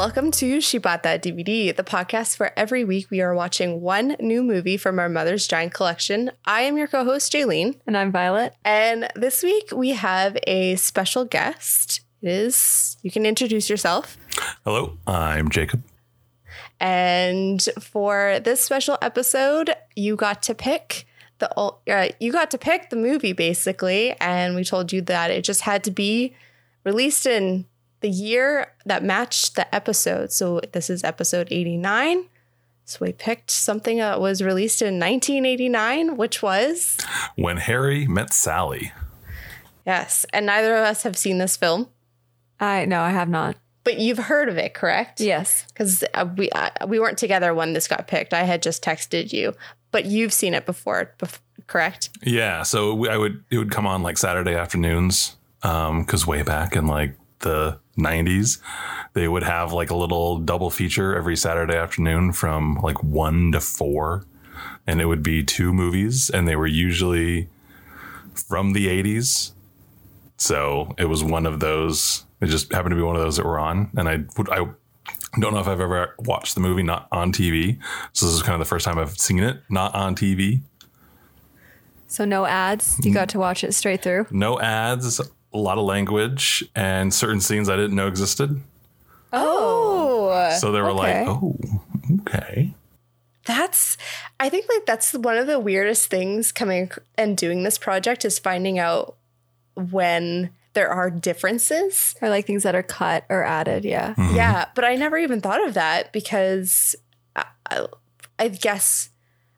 Welcome to She Bought That DVD, the podcast where every week we are watching one new movie from our Mother's Giant Collection. I am your co host, Jaylene. And I'm Violet. And this week we have a special guest. It is, you can introduce yourself. Hello, I'm Jacob. And for this special episode, you got to pick the uh, you got to pick the movie basically, and we told you that it just had to be released in the year that matched the episode. So this is episode 89. So we picked something that was released in 1989, which was When Harry Met Sally. Yes, and neither of us have seen this film. I no, I have not. But you've heard of it, correct? Yes, because uh, we uh, we weren't together when this got picked. I had just texted you, but you've seen it before, bef- correct? Yeah, so I would it would come on like Saturday afternoons, um, because way back in like the 90s, they would have like a little double feature every Saturday afternoon from like one to four, and it would be two movies, and they were usually from the 80s. So it was one of those. It just happened to be one of those that were on, and I would I don't know if I've ever watched the movie not on TV. So this is kind of the first time I've seen it not on TV. So no ads. You mm. got to watch it straight through. No ads, a lot of language, and certain scenes I didn't know existed. Oh, So they were okay. like, "Oh, okay." that's. I think like that's one of the weirdest things coming and doing this project is finding out when there are differences. Or like things that are cut or added. Yeah. Mm-hmm. Yeah, but I never even thought of that because I, I, I guess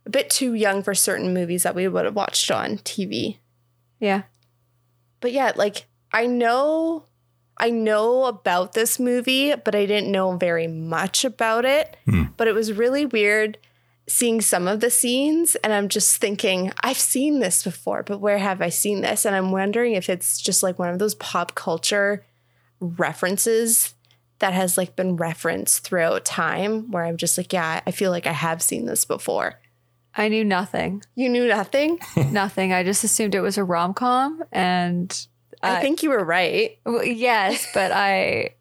a bit too young for certain movies that we would have watched on TV. Yeah. But yeah, like I know I know about this movie, but I didn't know very much about it. Hmm. But it was really weird seeing some of the scenes and I'm just thinking, I've seen this before, but where have I seen this? And I'm wondering if it's just like one of those pop culture references that has like been referenced throughout time where I'm just like, yeah, I feel like I have seen this before. I knew nothing. You knew nothing? nothing. I just assumed it was a rom com, and I I- think you were right. well, yes, but I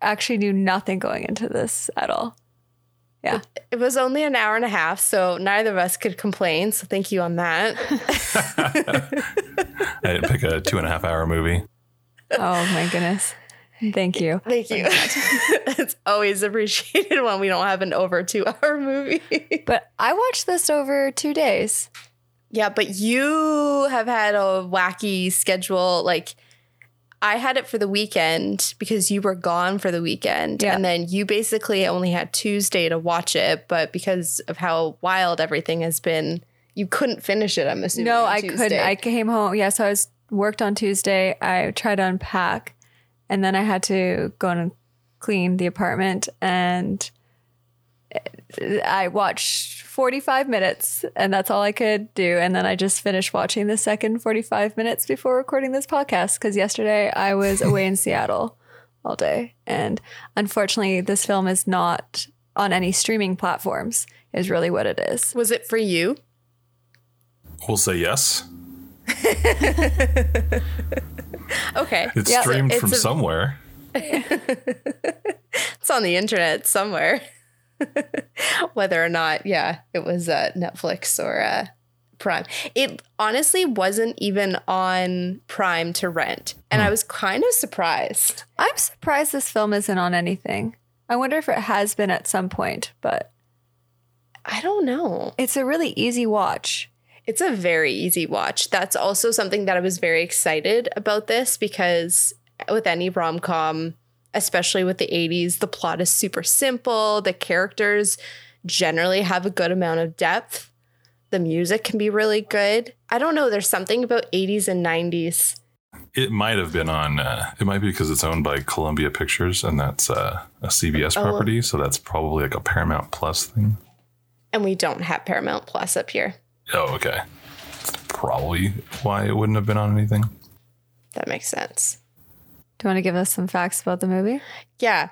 actually knew nothing going into this at all. Yeah. It was only an hour and a half, so neither of us could complain. So thank you on that. I didn't pick a two and a half hour movie. Oh my goodness. Thank you. Thank you. it's always appreciated when we don't have an over two hour movie. But I watched this over two days. yeah, but you have had a wacky schedule. Like, I had it for the weekend because you were gone for the weekend. Yeah. And then you basically only had Tuesday to watch it. But because of how wild everything has been, you couldn't finish it, I'm assuming. No, I Tuesday. couldn't. I came home. Yeah, so I was worked on Tuesday. I tried to unpack, and then I had to go and clean the apartment. And I watched 45 minutes, and that's all I could do. And then I just finished watching the second 45 minutes before recording this podcast because yesterday I was away in Seattle all day. And unfortunately, this film is not on any streaming platforms, is really what it is. Was it for you? We'll say yes. Okay. It's Yeah, streamed it's from a- somewhere. It's on the internet somewhere. Whether or not, yeah, it was uh, Netflix or uh, Prime. It honestly wasn't even on Prime to rent. And I was kind of surprised. I'm surprised this film isn't on anything. I wonder if it has been at some point, but I don't know. it's a really easy watch. It's a very easy watch. That's also something that I was very excited about this because with any rom com, especially with the 80s, the plot is super simple. The characters generally have a good amount of depth. The music can be really good. I don't know. There's something about 80s and 90s. It might have been on. Uh, it might be because it's owned by Columbia Pictures, and that's uh, a CBS Oh. property. So that's probably like a Paramount Plus thing. And we don't have Paramount Plus up here. Oh, okay. Probably why it wouldn't have been on anything. That makes sense. You want to give us some facts about the movie? Yeah.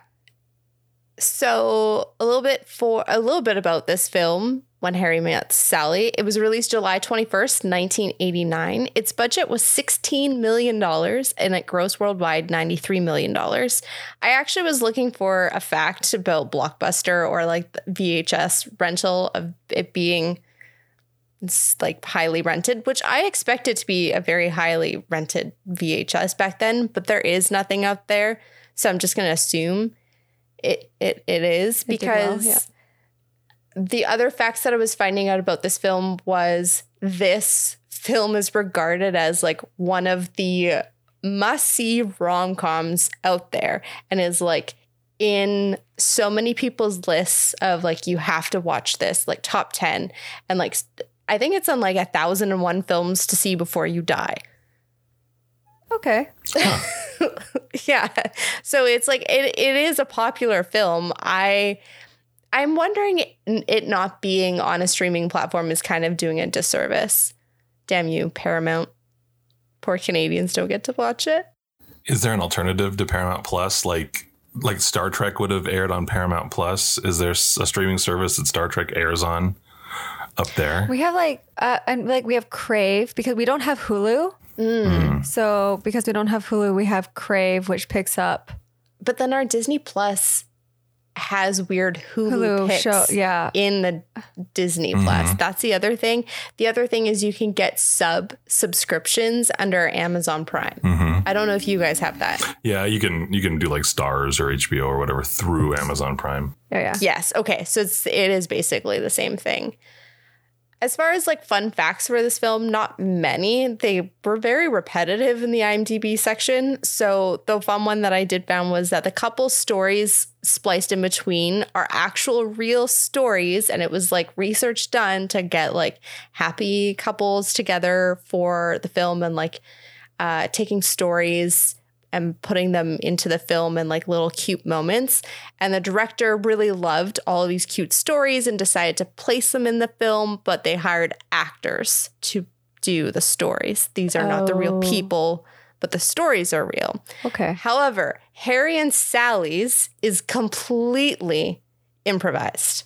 So a little bit for a little bit about this film. When Harry Met Sally. It was released July 21st, 1989. Its budget was $16 million and it grossed worldwide $93 million. I actually was looking for a fact about Blockbuster or like VHS rental of it being s- like highly rented, which I expected to be a very highly rented VHS back then, but there is nothing out there. So I'm just going to assume it, it, it is It did well, because yeah. the other facts that I was finding out about this film was this film is regarded as like one of the must see rom coms out there and is like in so many people's lists of like you have to watch this like top 10 and like I think it's on like a thousand and one films to see before you die. Okay. yeah. So it's like it, it is a popular film. I I'm wondering it not being on a streaming platform is kind of doing a disservice. Damn you, Paramount. Poor Canadians don't get to watch it. Is there an alternative to Paramount Plus? Like like Star Trek would have aired on Paramount Plus. Is there a streaming service that Star Trek airs on up there? We have like uh, and like we have Crave because we don't have Hulu. Mm. Mm. So because we don't have Hulu, we have Crave, which picks up But then our Disney Plus has weird Hulu, Hulu picks show. Yeah. in the Disney Plus. Mm-hmm. That's the other thing. The other thing is you can get sub subscriptions under Amazon Prime. Mm-hmm. I don't know if you guys have that. Yeah, you can you can do like Starz or HBO or whatever through Amazon Prime. Oh Yeah. Yes. Okay. So it's it is basically the same thing. As far as like fun facts for this film, not many. They were very repetitive in the IMDb section. So the fun one that I did found was that the couple stories spliced in between are actual real stories, and it was like research done to get like happy couples together for the film and like uh, taking stories and putting them into the film in like little cute moments. And the director really loved all of these cute stories and decided to place them in the film, but they hired actors to do the stories. These are not the real Oh. people, but the stories are real. Okay. However, Harry and Sally's is completely improvised.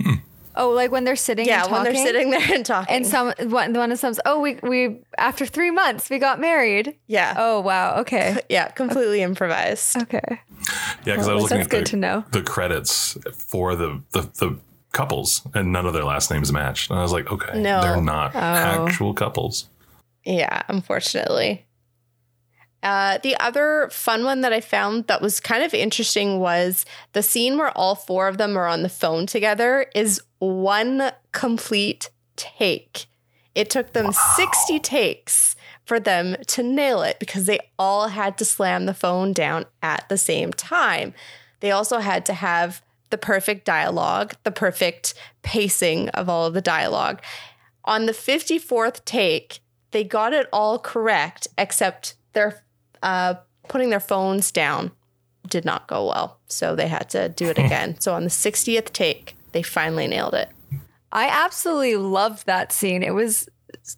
Hmm. Oh, like when they're sitting. Yeah, and when they're sitting there and talking. And some one one of some's. Oh, we we after three months we got married. yeah. Oh wow. Okay. Yeah, completely improvised. Okay. Yeah, because I was looking that's at good the, to know. the credits for the, the the couples, and none of their last names matched. And I was like, okay, No. they're not Oh. actual couples. Yeah, unfortunately. Uh, the other fun one that I found that was kind of interesting was the scene where all four of them are on the phone together is one complete take. It took them 60 takes for them to nail it because they all had to slam the phone down at the same time. They also had to have the perfect dialogue, the perfect pacing of all of the dialogue. On the 54th take, they got it all correct, except their uh, putting their phones down did not go well. So they had to do it again. so on the 60th take, they finally nailed it. I absolutely loved that scene. It was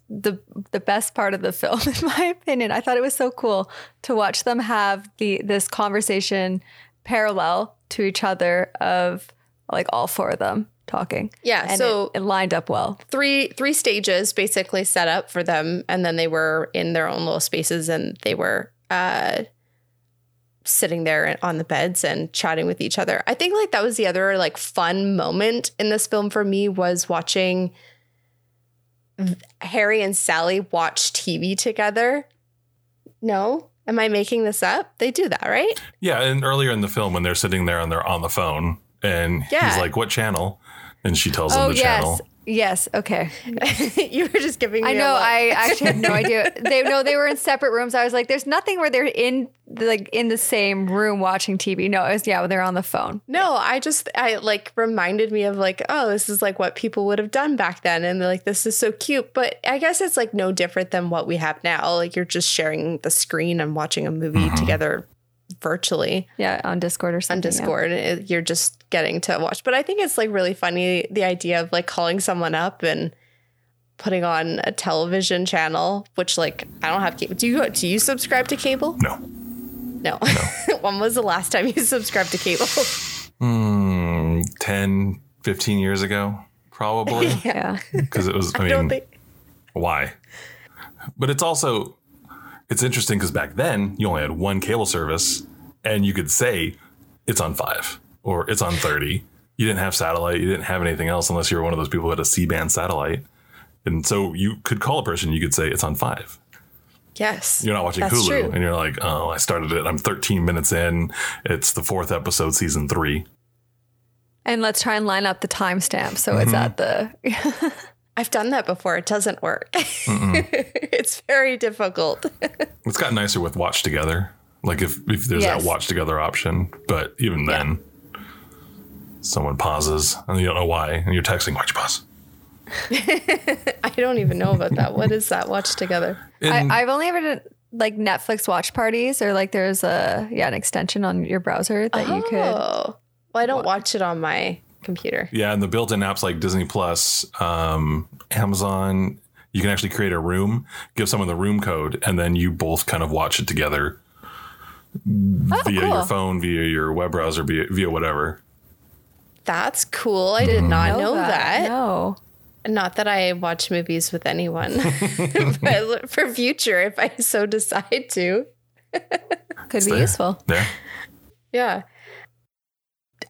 the the best part of the film, in my opinion. I thought it was so cool to watch them have the this conversation parallel to each other of like all four of them talking. Yeah, and so- it, it lined up well. Three three stages basically set up for them, and then they were in their own little spaces, and they were uh, sitting there on the beds and chatting with each other. I think like that was the other like fun moment in this film for me was watching Harry and Sally watch TV together. No, am I making this up? They do that, right? Yeah, and earlier in the film when they're sitting there and they're on the phone, and Yeah. he's like, "What channel?" and she tells him Oh the yes. channel. Yes. Okay. you were just giving me I a know. look. I actually had no idea. They no, they were in separate rooms. I was like, "There's nothing where they're in like in the same room watching TV." No, it was yeah, they're on the phone. No, I just I like reminded me of like, oh, this is like what people would have done back then and like this is so cute. But I guess it's like no different than what we have now. Like you're just sharing the screen and watching a movie mm-hmm. together virtually Yeah, on Discord or something. On Discord. and it- You're just getting to watch. But I think it's like really funny the idea of like calling someone up and putting on a television channel, which like I don't have cable. Do you do you subscribe to cable? No, No. when was the last time you subscribed to cable? Hmm, 10, 15 years ago, probably, Yeah. because it was. I, I mean, don't think. why? But it's also it's interesting because back then you only had one cable service, and you could say it's on five or it's on thirty. You didn't have satellite. You didn't have anything else unless you were one of those people who had a C band satellite. And so you could call a person. You could say it's on five. Yes. You're not watching Hulu, true. and you're like, "Oh, I started it. I'm 13 minutes in. It's the fourth episode, season three. And let's try and line up the timestamp so it's mm-hmm. at the. I've done that before. It doesn't work. it's very difficult. It's gotten nicer with watch together. Like if if there's Yes. that watch together option, but even then, someone pauses and you don't know why, and you're texting, "Why'd you pause?" I don't even know about that. What is that? Watch together. And I, I've only ever done like Netflix watch parties or like there's a yeah an extension on your browser that you could. Oh. Well, I don't watch it on my computer. yeah, and the built-in apps like Disney Plus, um, Amazon, you can actually create a room, give someone the room code, and then you both kind of watch it together Oh, via cool. your phone, via your web browser, via, via whatever. That's cool. I did not know that. No. Not that I watch movies with anyone, but for future, if I so decide to. Could be there. useful. Yeah. Yeah.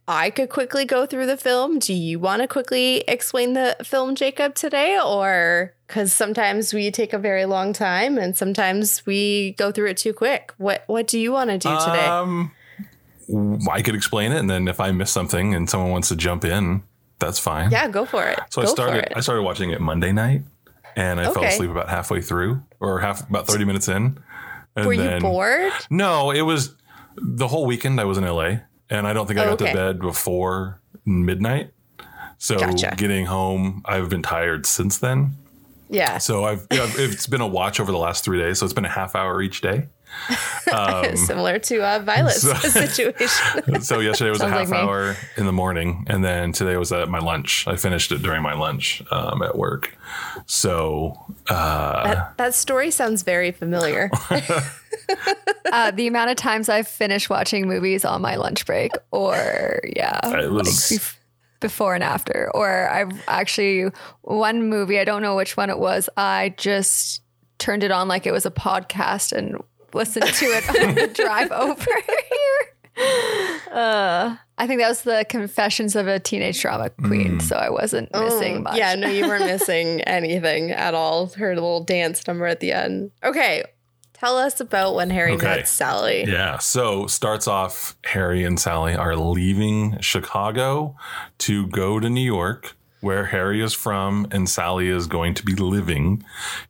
I could quickly go through the film. Do you want to quickly explain the film, Jacob, today? Or because sometimes we take a very long time and sometimes we go through it too quick. What What do you want to do today? Um, I could explain it, and then if I miss something and someone wants to jump in, that's fine. yeah, go for it. So go I started. I started watching it Monday night, and I fell asleep about halfway through, or half about thirty minutes in. And Were then, you bored? No, it was the whole weekend. I was in LA, and I don't think I Oh, got okay. to bed before midnight. So Gotcha. getting home, I've been tired since then. Yeah. So I've yeah, it's been a watch over the last three days. So it's been a half hour each day. Similar to uh, Violet's um, so- situation. So yesterday was a half like hour in the morning, and then today was at my lunch. I finished it during my lunch um, at work. So uh, that, that story sounds very familiar. Uh, the amount of times I've finished watching movies on my lunch break, or yeah, it was bef- before and after, or I've actually one movie. I don't know which one it was. I just turned it on like it was a podcast and listened to it on the drive over here. Uh, I think that was the Confessions of a Teenage Drama Queen, so I wasn't missing much. Oh, Yeah, no, you weren't missing anything at all. Her little dance number at the end. Okay. Tell us about when Harry Okay. met Sally. Yeah. So starts off Harry and Sally are leaving Chicago to go to New York, where Harry is from and Sally is going to be living.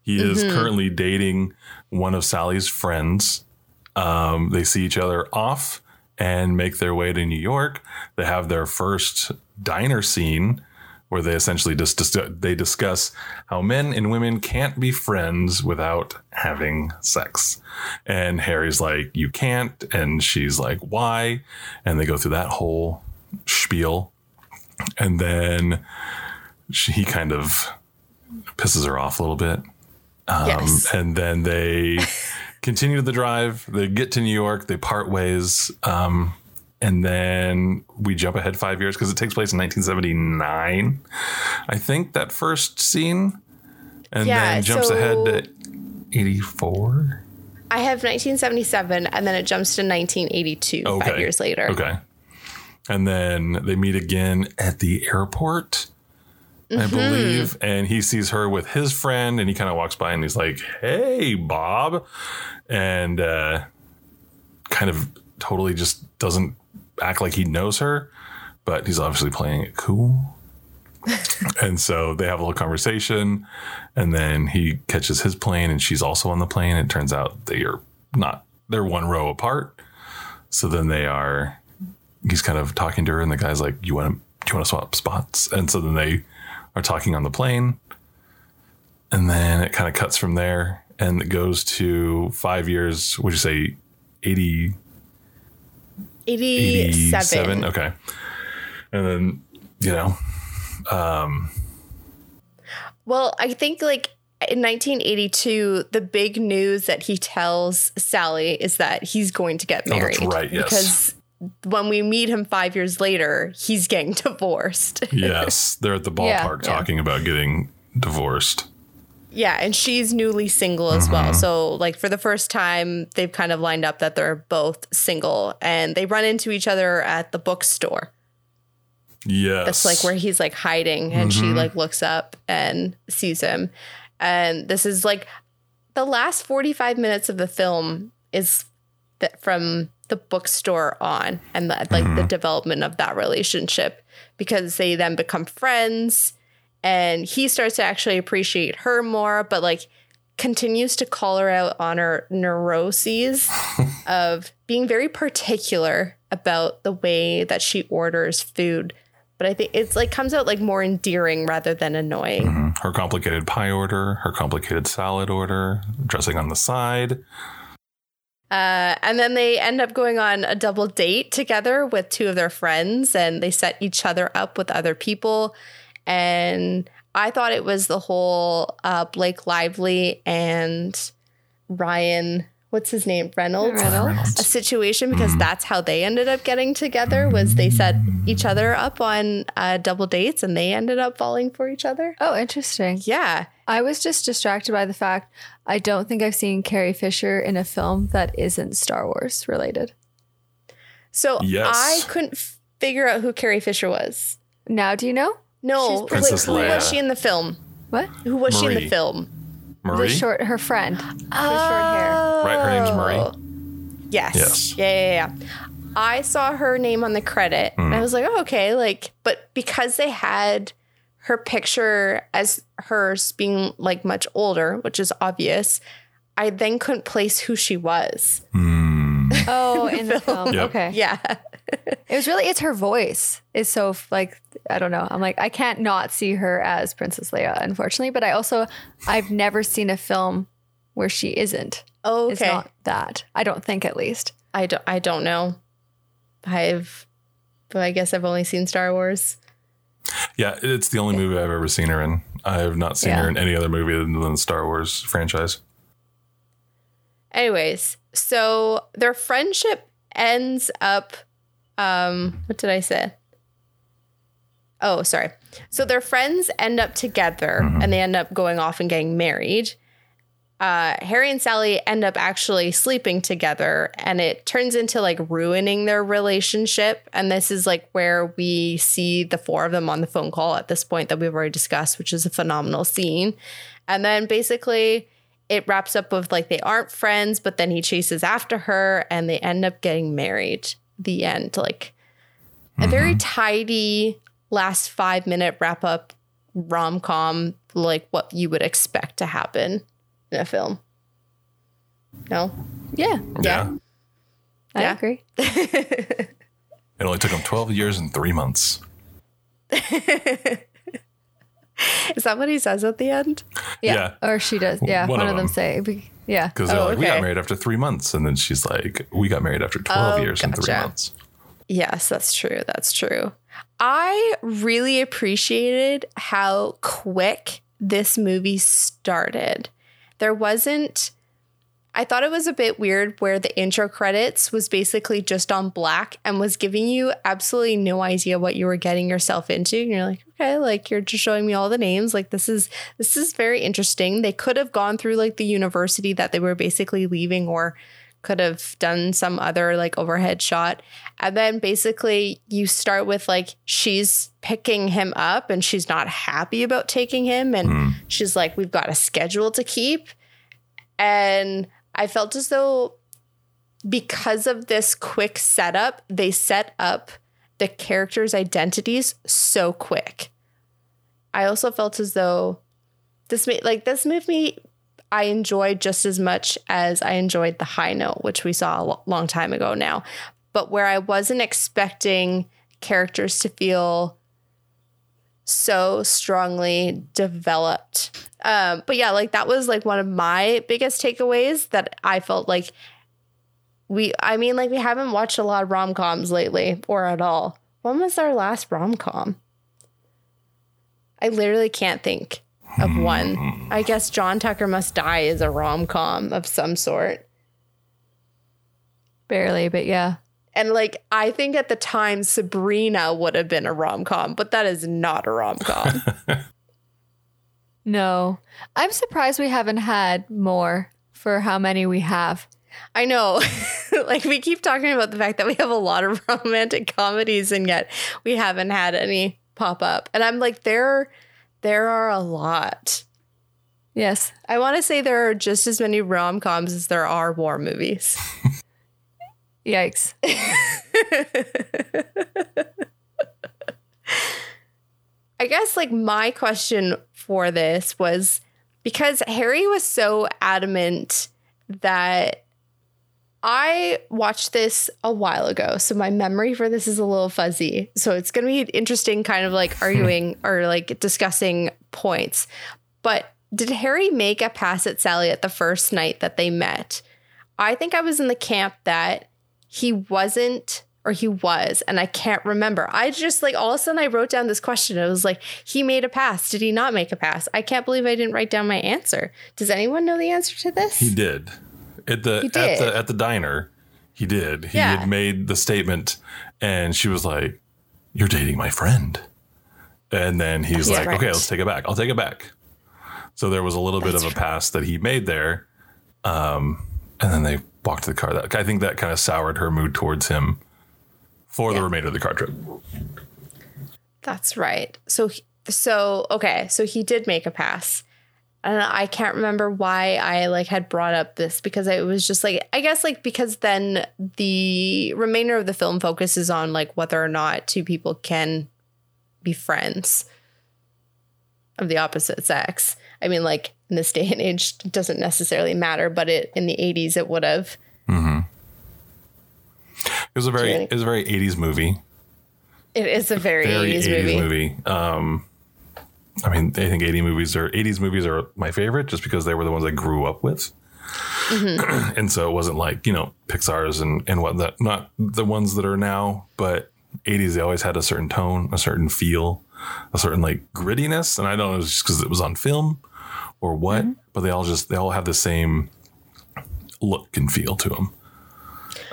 He is currently dating one of Sally's friends. Um, they see each other off and make their way to New York. They have their first diner scene where they essentially just dis- they discuss how men and women can't be friends without having sex. And Harry's like, "You can't," and she's like, "Why?" And they go through that whole spiel, and then she, he kind of pisses her off a little bit. Yes. And then they continue the drive. They get to New York. They part ways. Um, and then we jump ahead five years because it takes place in 1979. I think that first scene. And Yeah, then jumps so- ahead to 84. I have 1977 and then it jumps to 1982, Okay. five years later. Okay. And then they meet again at the airport, I Mm-hmm. believe. And he sees her with his friend and he kind of walks by and he's like, Hey, Bob. And uh, kind of totally just doesn't act like he knows her, but he's obviously playing it cool. and so they have a little conversation and then he catches his plane and she's also on the plane. It turns out they are not, they're one row apart. So then they are he's kind of talking to her, and the guy's like, "You want to? Do you want to swap spots?" And so then they are talking on the plane, and then it kind of cuts from there, and it goes to five years. Would you say 80, 87. 87? Okay, and then you know, um, Well, I think like in 1982, the big news that he tells Sally is that he's going to get Oh, married. that's right, yes. Because when we meet him five years later, he's getting divorced. yes, they're at the ballpark yeah. talking about getting divorced. yeah, and she's newly single as well. Mm-hmm. So, like, for the first time, they've kind of lined up that they're both single and they run into each other at the bookstore. Yes, That's like where he's like hiding and she mm-hmm. like looks up and sees him. And this is like the last 45 minutes of the film is that from the bookstore on and the, like the development of that relationship because they then become friends and he starts to actually appreciate her more but like continues to call her out on her neuroses of being very particular about the way that she orders food but i think it's like comes out like more endearing rather than annoying Mhm. her complicated pie order, her complicated salad order, dressing on the side. Uh, and then they end up going on a double date together with two of their friends, and they set each other up with other people. And I thought it was the whole uh, Blake Lively and Ryan, what's his name, Reynolds, Reynolds. a situation because that's how they ended up getting together. Was they set each other up on uh, double dates, and they ended up falling for each other. Oh, interesting. Yeah, I was just distracted by the fact I don't think I've seen Carrie Fisher in a film that isn't Star Wars related. so Yes. I couldn't f- figure out who Carrie Fisher was. Now, do you know? No, She's like Princess who was she in the film? What? Who was she in the film? Marie, The short, her friend. The short hair. right? Her name's Marie. Yes. Yes. Yeah, yeah, yeah. I saw her name on the credit and I was like, oh, okay. Like, but because they had her picture as hers being like much older, which is obvious, I then couldn't place who she was. Hmm. Oh, in the film. Yep. Okay. Yeah. It was really, it's her voice is so like, I don't know. I'm like, I can't not see her as Princess Leia, unfortunately. But I also, I've never seen a film where she isn't. Oh, It's okay. not that. I don't think at least. I don't. I don't know. I've. But I guess I've only seen Star Wars. Yeah, it's the only movie I've ever seen her in. I have not seen Yeah. her in any other movie than the Star Wars franchise. Anyways, so their friendship ends up um what did I say? Oh, sorry. So their friends end up together and they end up going off and getting married. Uh, Harry and Sally end up actually sleeping together and it turns into like ruining their relationship. And this is like where we see the four of them on the phone call at this point that we've already discussed, which is a phenomenal scene. And then basically it wraps up with like they aren't friends, but then he chases after her and they end up getting married. The end. Like a very mm-hmm. tidy last five minute wrap up rom com, like what you would expect to happen in a film. No? Yeah, Yeah. I Yeah. agree. It only took them 12 years and three months. Is that what he says at the end? Yeah. Or she does. Yeah. One One, of of them, them. say, we- yeah. Because they're Oh, like, we got married after three months. And then she's like, we got married after 12 Oh, years and three months. Yes, that's true. That's true. I really appreciated how quick this movie started. There wasn't I thought it was a bit weird where the intro credits was basically just on black and was giving you absolutely no idea what you were getting yourself into. And you're like, okay, like you're just showing me all the names. Like this is this is very interesting. They could have gone through like the university that they were basically leaving or could have done some other like overhead shot. And then basically you start with like she's picking him up and she's not happy about taking him. And hmm. she's like, we've got a schedule to keep. And I felt as though because of this quick setup, they set up the characters' identities so quick. I also felt as though this made like this movie I enjoyed just as much as I enjoyed the high note, which we saw a long time ago now. But where I wasn't expecting characters to feel so strongly developed. Um, but yeah, like that was like one of my biggest takeaways that I felt like we I mean, like we haven't watched a lot of rom coms lately or at all. When was our last rom com? I literally can't think of one. I guess John Tucker Must Die is a rom com of some sort. Barely, but yeah. And like, I think at the time Sabrina would have been a rom com, but that is not a rom com. No. I'm surprised we haven't had more for how many we have. I know. like, we keep talking about the fact that we have a lot of romantic comedies, and yet we haven't had any pop up. And I'm like, there, there are a lot. Yes. I want to say there are just as many rom coms as there are war movies. Yikes. I guess like my question for this was because Harry was so adamant that I watched this a while ago, so my memory for this is a little fuzzy. So it's going to be interesting kind of like arguing or like discussing points. But did Harry make a pass at Sally at the first night that they met? I think I was in the camp that he wasn't or he was, and I can't remember. I just like all of a sudden I wrote down this question. It was like, he made a pass. Did he not make a pass? I can't believe I didn't write down my answer. Does anyone know the answer to this? He did. At the He at the at the diner, he did. He Yeah. had made the statement and she was like, You're dating my friend. And then he's Yeah, like, right. Okay, let's take it back. I'll take it back. So there was a little bit of a pass that he made there. Um, and then they walked to the car. That I think that kind of soured her mood towards him for the remainder of the car trip. That's right. So, so okay. So he did make a pass, and I can't remember why I like had brought up this because it was just like I guess like because then the remainder of the film focuses on like whether or not two people can be friends of the opposite sex. I mean, like in this day and age, doesn't necessarily matter, but it in the '80s it would have. It was a very it was a very 80s movie. It is a very, very 80s, 80s movie. movie. Um, I mean, I think 80 movies are 80s movies are my favorite just because they were the ones I grew up with. Mm-hmm. and so it wasn't like, you know, Pixar's and, and whatnot, not the ones that are now, but 80s, they always had a certain tone, a certain feel, a certain like grittiness. And I don't know, it's just because it was on film or what, Mm-hmm. but they all just, they all have the same look and feel to them.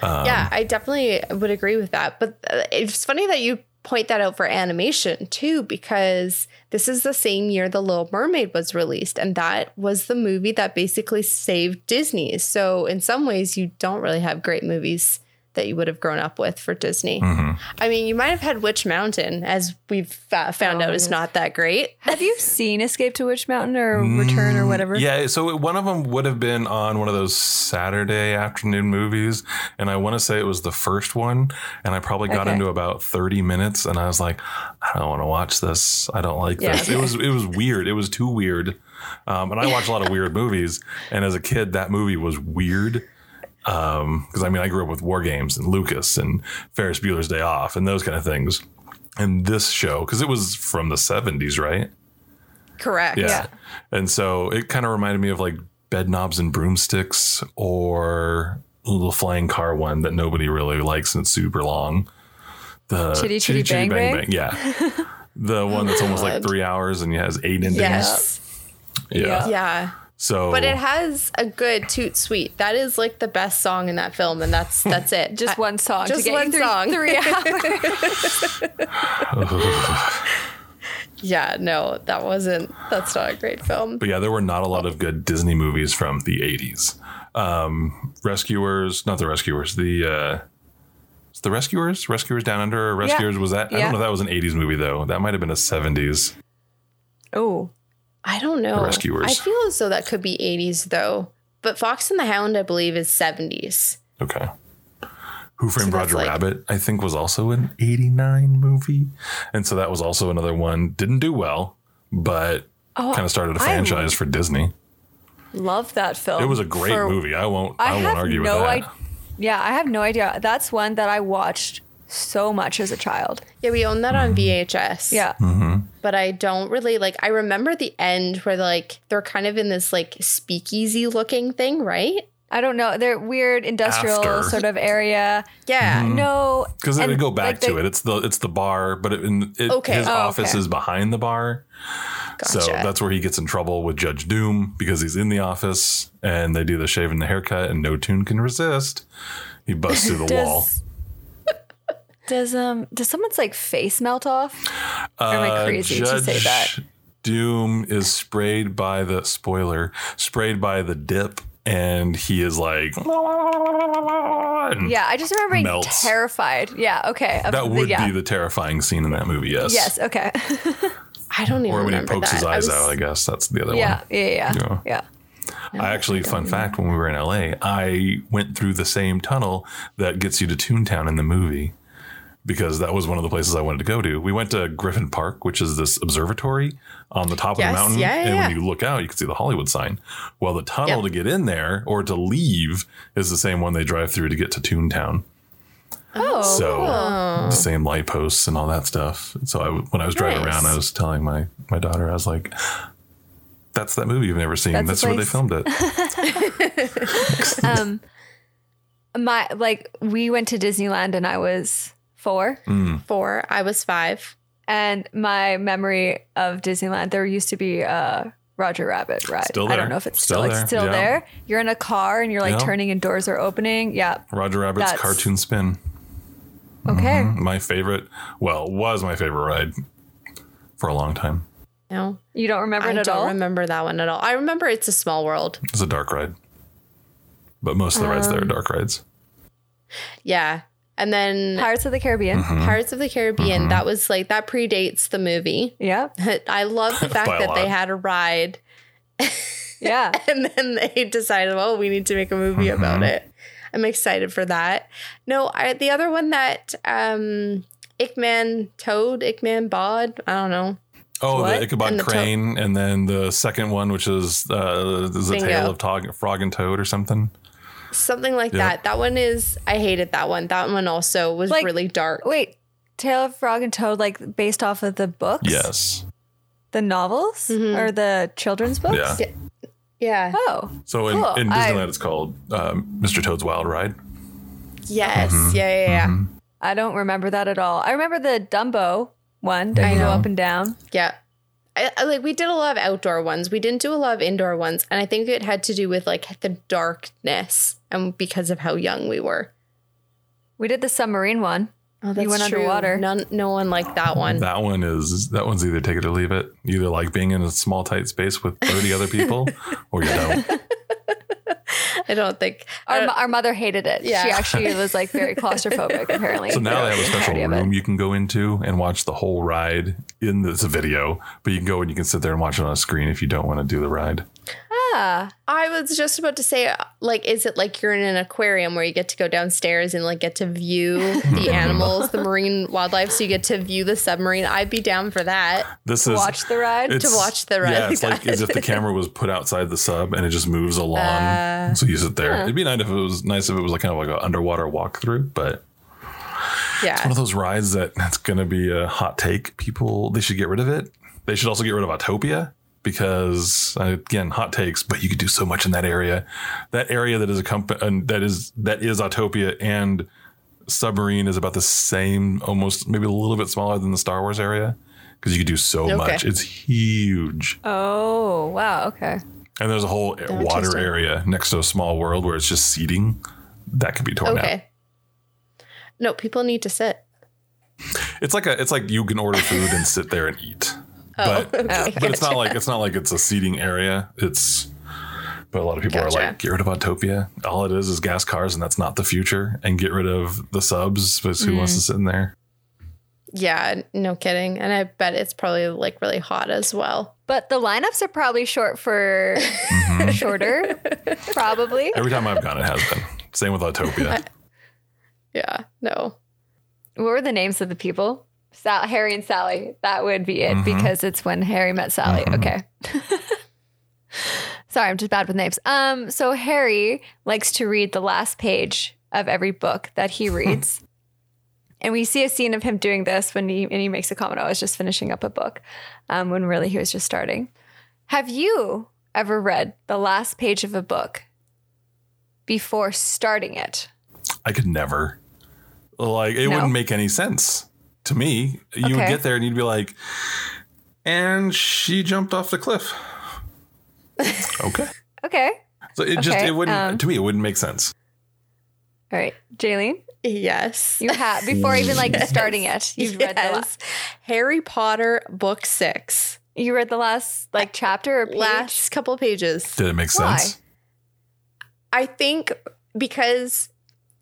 yeah, I definitely would agree with that. But uh, it's funny that you point that out for animation too, because this is the same year The Little Mermaid was released, and that was the movie that basically saved Disney. So, in some ways, you don't really have great movies that you would have grown up with for Disney. I mean, you might have had Witch Mountain, as we've uh, found out, is not that great. Have you seen Escape to Witch Mountain or Return or whatever? Yeah, so one of them would have been on one of those Saturday afternoon movies, and I want to say it was the first one, and I probably got Okay. into about thirty minutes, and I was like, I don't want to watch this. I don't like Yeah. this. It was it was weird. It was too weird, um, and I watch a lot of weird movies, and as a kid, that movie was weird. Um, because I mean, I grew up with War Games and Lucas and Ferris Bueller's Day Off and those kind of things. And this show, because it was from the 70s, right? Correct. Yeah. And so it kind of reminded me of like Bedknobs and Broomsticks or little flying car one that nobody really likes and it's super long. The Chitty Chitty Bang Bang? Yeah. the one that's almost like three hours and it has eight endings. Yes. Yeah. Yeah. So But it has a good toot sweet. That is like the best song in that film, and that's that's it. Just I- one song just to get one you through song. three hours. Yeah, no, that wasn't. That's not a great film. But yeah, there were not a lot of good Disney movies from the 80s. Um, Rescuers, not the Rescuers, the uh, the Rescuers, Rescuers Down Under, or Rescuers was that? I Yeah. don't know if that was an 80s movie though. That might have been a 70s. oh, I don't know. Rescuers. I feel as though that could be 80s though. But Fox and the Hound, I believe, is 70s. Okay. Who Framed So Roger like- Rabbit, I think, was also an 89 movie. And so that was also another one. Didn't do well, but Oh, kind of started a franchise for Disney. love that film. It was a great For- movie. I won't I, I, won't have argue no with that. idea. Yeah, I have no idea. That's one that I watched so much as a child. Yeah, we own that on VHS. Yeah. But I don't really like I remember the end where like they're kind of in this like speakeasy looking thing, right? I don't know. They're weird industrial After. sort of area. Yeah. Mm-hmm. No, Because they and, go back like, to they- it. It's the it's the bar, but it, it, Okay. his Oh, office okay. is behind the bar. So that's where he gets in trouble with Judge Doom because he's in the office and they do the shave and the haircut and no tune can resist. He busts through the wall. Does um does someone's like face melt off? Or am I Uh, crazy to say that? Doom is sprayed by the spoiler, sprayed by the dip, and he is like, Yeah, I just remember being Melts. terrified. Yeah, okay. that the- would yeah. be the terrifying scene in that movie. Yes. Yes, okay. I don't even Or when he pokes that. his I eyes was- out, I guess that's the other yeah, one. yeah, yeah, Yeah. yeah. I actually, fun fact, when we were in LA, I went through the same tunnel that gets you to Toontown in the movie because that was one of the places I wanted to go to. We went to Griffith Park, which is this observatory on the top Yes, of the mountain. yeah, yeah, and yeah. when you look out, you can see the Hollywood sign. Well, the tunnel Yep. to get in there or to leave is the same one they drive through to get to Toontown. Oh, So cool. the same light posts and all that stuff. So I, when I was driving Nice. around, I was telling my my daughter, I was like, "That's that movie you've never seen. That's That's, the where they filmed it." um, my like we went to Disneyland and I was four, Four. I was five. and my memory of Disneyland there used to be a Roger Rabbit ride. Still I don't know if it's Still still, there, it's still yeah. there. You're in a car and you're like Yeah. turning and doors are opening. Yeah. Roger Rabbit's That's- cartoon spin. Okay. My favorite, well, was my favorite ride for a long time. No, You don't remember I it don't at all? remember that one at all. I remember it's a small world. It's a dark ride, but most of the rides there are Um, dark rides. Yeah, and then Pirates of the Caribbean. Mm-hmm. Pirates of the Caribbean. That was like that predates the movie. Yeah. I love the fact By a that they had a ride, Yeah. and then they decided, well, we need to make a movie Mm-hmm. about it. I'm excited for that. No, I, the other one that um, Ickman Toad, Ickman Bod. I don't know. Oh, What? the Ichabod And the to- Crane, and then the second one, which is uh, is a Bingo. tale of Tog- Frog and Toad or something. Something like Yep. that. That one is. I hated that one. That one also was Like- really dark. Wait. Tale of Frog and Toad, like based off of the books? Yes. The novels Mm-hmm. or the children's books? Yeah. Yeah. Oh. So in, Cool. in I- Disneyland, it's called um, Mr. Toad's Wild Ride. Yes. Mm-hmm. Yeah. Yeah. Yeah. I don't remember that at all. I remember the Dumbo one that I you go know. up and down. Yeah. I, I, like we did a lot of outdoor ones. We didn't do a lot of indoor ones, and I think it had to do with like the darkness and because of how young we were. We did the submarine one. Oh, You went underwater. None, no one liked that one. That one is that one's either take it or leave it. You either like being in a small tight space with thirty other people, or you don't. I don't think. Our, uh, I don't- our mother hated it. Yeah. She actually was like very claustrophobic, apparently. So now they have a special entirety of it. room you can go into and watch the whole ride in this video. But you can go and you can sit there and watch it on a screen if you don't want to do the ride. Ah, I was just about to say, like, is it like you're in an aquarium where you get to go downstairs and like get to view the animals, the marine wildlife, so you get to view the submarine? I'd be down for that. This is watch the ride. to watch the ride Yeah, like it's like as if the camera was put outside the sub and it just moves along. Uh, so you sit there. It'd be nice if it was nice if it was like kind of like an underwater walkthrough, but Yeah. It's one of those rides that that's going to be a hot take. People they should get rid of it. They should also get rid of Autopia because uh, again, hot takes. But you could do so much in that area. That area that is a company that is that is Autopia and submarine is about the same, almost maybe a little bit smaller than the Star Wars area because you could do so Okay. much. It's huge. oh, wow. Okay. And there's a whole water area next to a small world where it's just seating. That could be torn out. Okay. No, people need to sit. It's like a it's like you can order food and sit there and eat. Oh, But okay. but it's not like it's not like it's a seating area. It's but a lot of people Gotcha. are like, get rid of Autopia. All it is is gas cars, and that's not the future. And get rid of the subs, because who wants to sit in there? Yeah, no kidding. And I bet it's probably like really hot as well. But the lineups are probably short for Mm-hmm. shorter, probably. Every time I've gone, it has been. Same with Autopia. Yeah, no. What were the names of the people? Sal- Harry and Sally. That would be it Mhm. because it's when Harry met Sally. Mhm. Okay. Sorry, I'm just bad with names. Um, so Harry likes to read the last page of every book that he reads. and we see a scene of him doing this when he and he makes a comment, I was just finishing up a book. Um, when really he was just starting. Have you ever read the last page of a book before starting it? I could never. Like it No? wouldn't make any sense to me. You would get there and you'd be like, and she jumped off the cliff. okay. Okay. So it just it wouldn't um, to me it wouldn't make sense. All right, Jaylene, Yes. you have before even like starting it. You've read the last. Harry Potter book six. You read the last like chapter or page? Last couple pages. Did it make Why? sense? I think because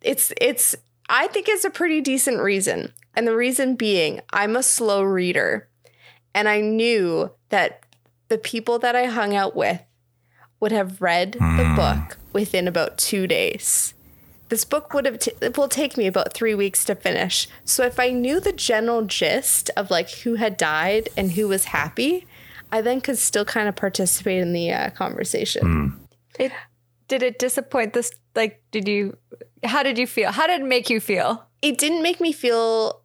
it's it's I think it's a pretty decent reason. And the reason being I'm a slow reader and I knew that the people that I hung out with would have read the Hmm. book within about 2 days. This book would have t- it will take me about 3 weeks to finish. So if I knew the general gist of like who had died and who was happy, I then could still kind of participate in the uh, conversation. It did it disappoint this like did you how did you feel? How did it make you feel? it didn't make me feel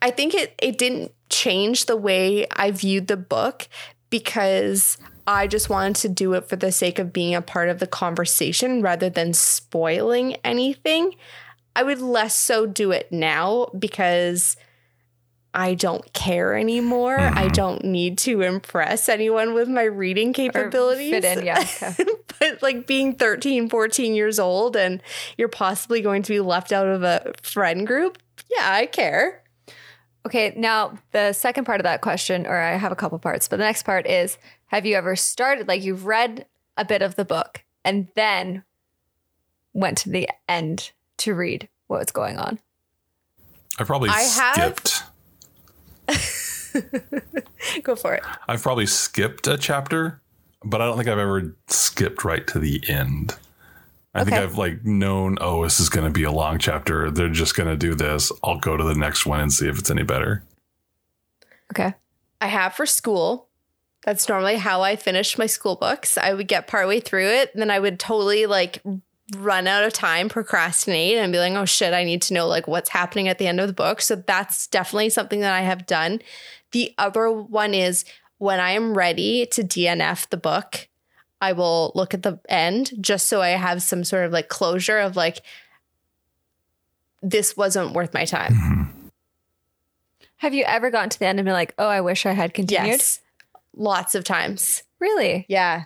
I think it it didn't change the way I viewed the book because I just wanted to do it for the sake of being a part of the conversation rather than spoiling anything. I would less so do it now because I don't care anymore. I mm-hmm. don't need to impress anyone with my reading Or capabilities. fit in, yeah. Okay. but like being 13, 14 years old and you're possibly going to be left out of a friend group. Yeah, I care. Okay, now the second part of that question, or I have a couple parts, but the next part is have you ever started, like you've read a bit of the book and then went to the end to read what's going on? I probably I have- skipped. Go for it. I've probably skipped a chapter, but I don't think I've ever skipped right to the end. I think I've like known, oh, this is going to be a long chapter. They're just going to do this. I'll go to the next one and see if it's any better. Okay. I have for school. That's normally how I finish my school books. I would get partway through it, and then I would totally like run out of time, procrastinate, and be like, oh shit, I need to know like what's happening at the end of the book. So that's definitely something that I have done. The other one is when I am ready to DNF the book, I will look at the end just so I have some sort of like closure of like, this wasn't worth my time. Mm-hmm. Have you ever gotten to the end and been like, oh, I wish I had continued? Yes. Lots of times. Really? Yeah.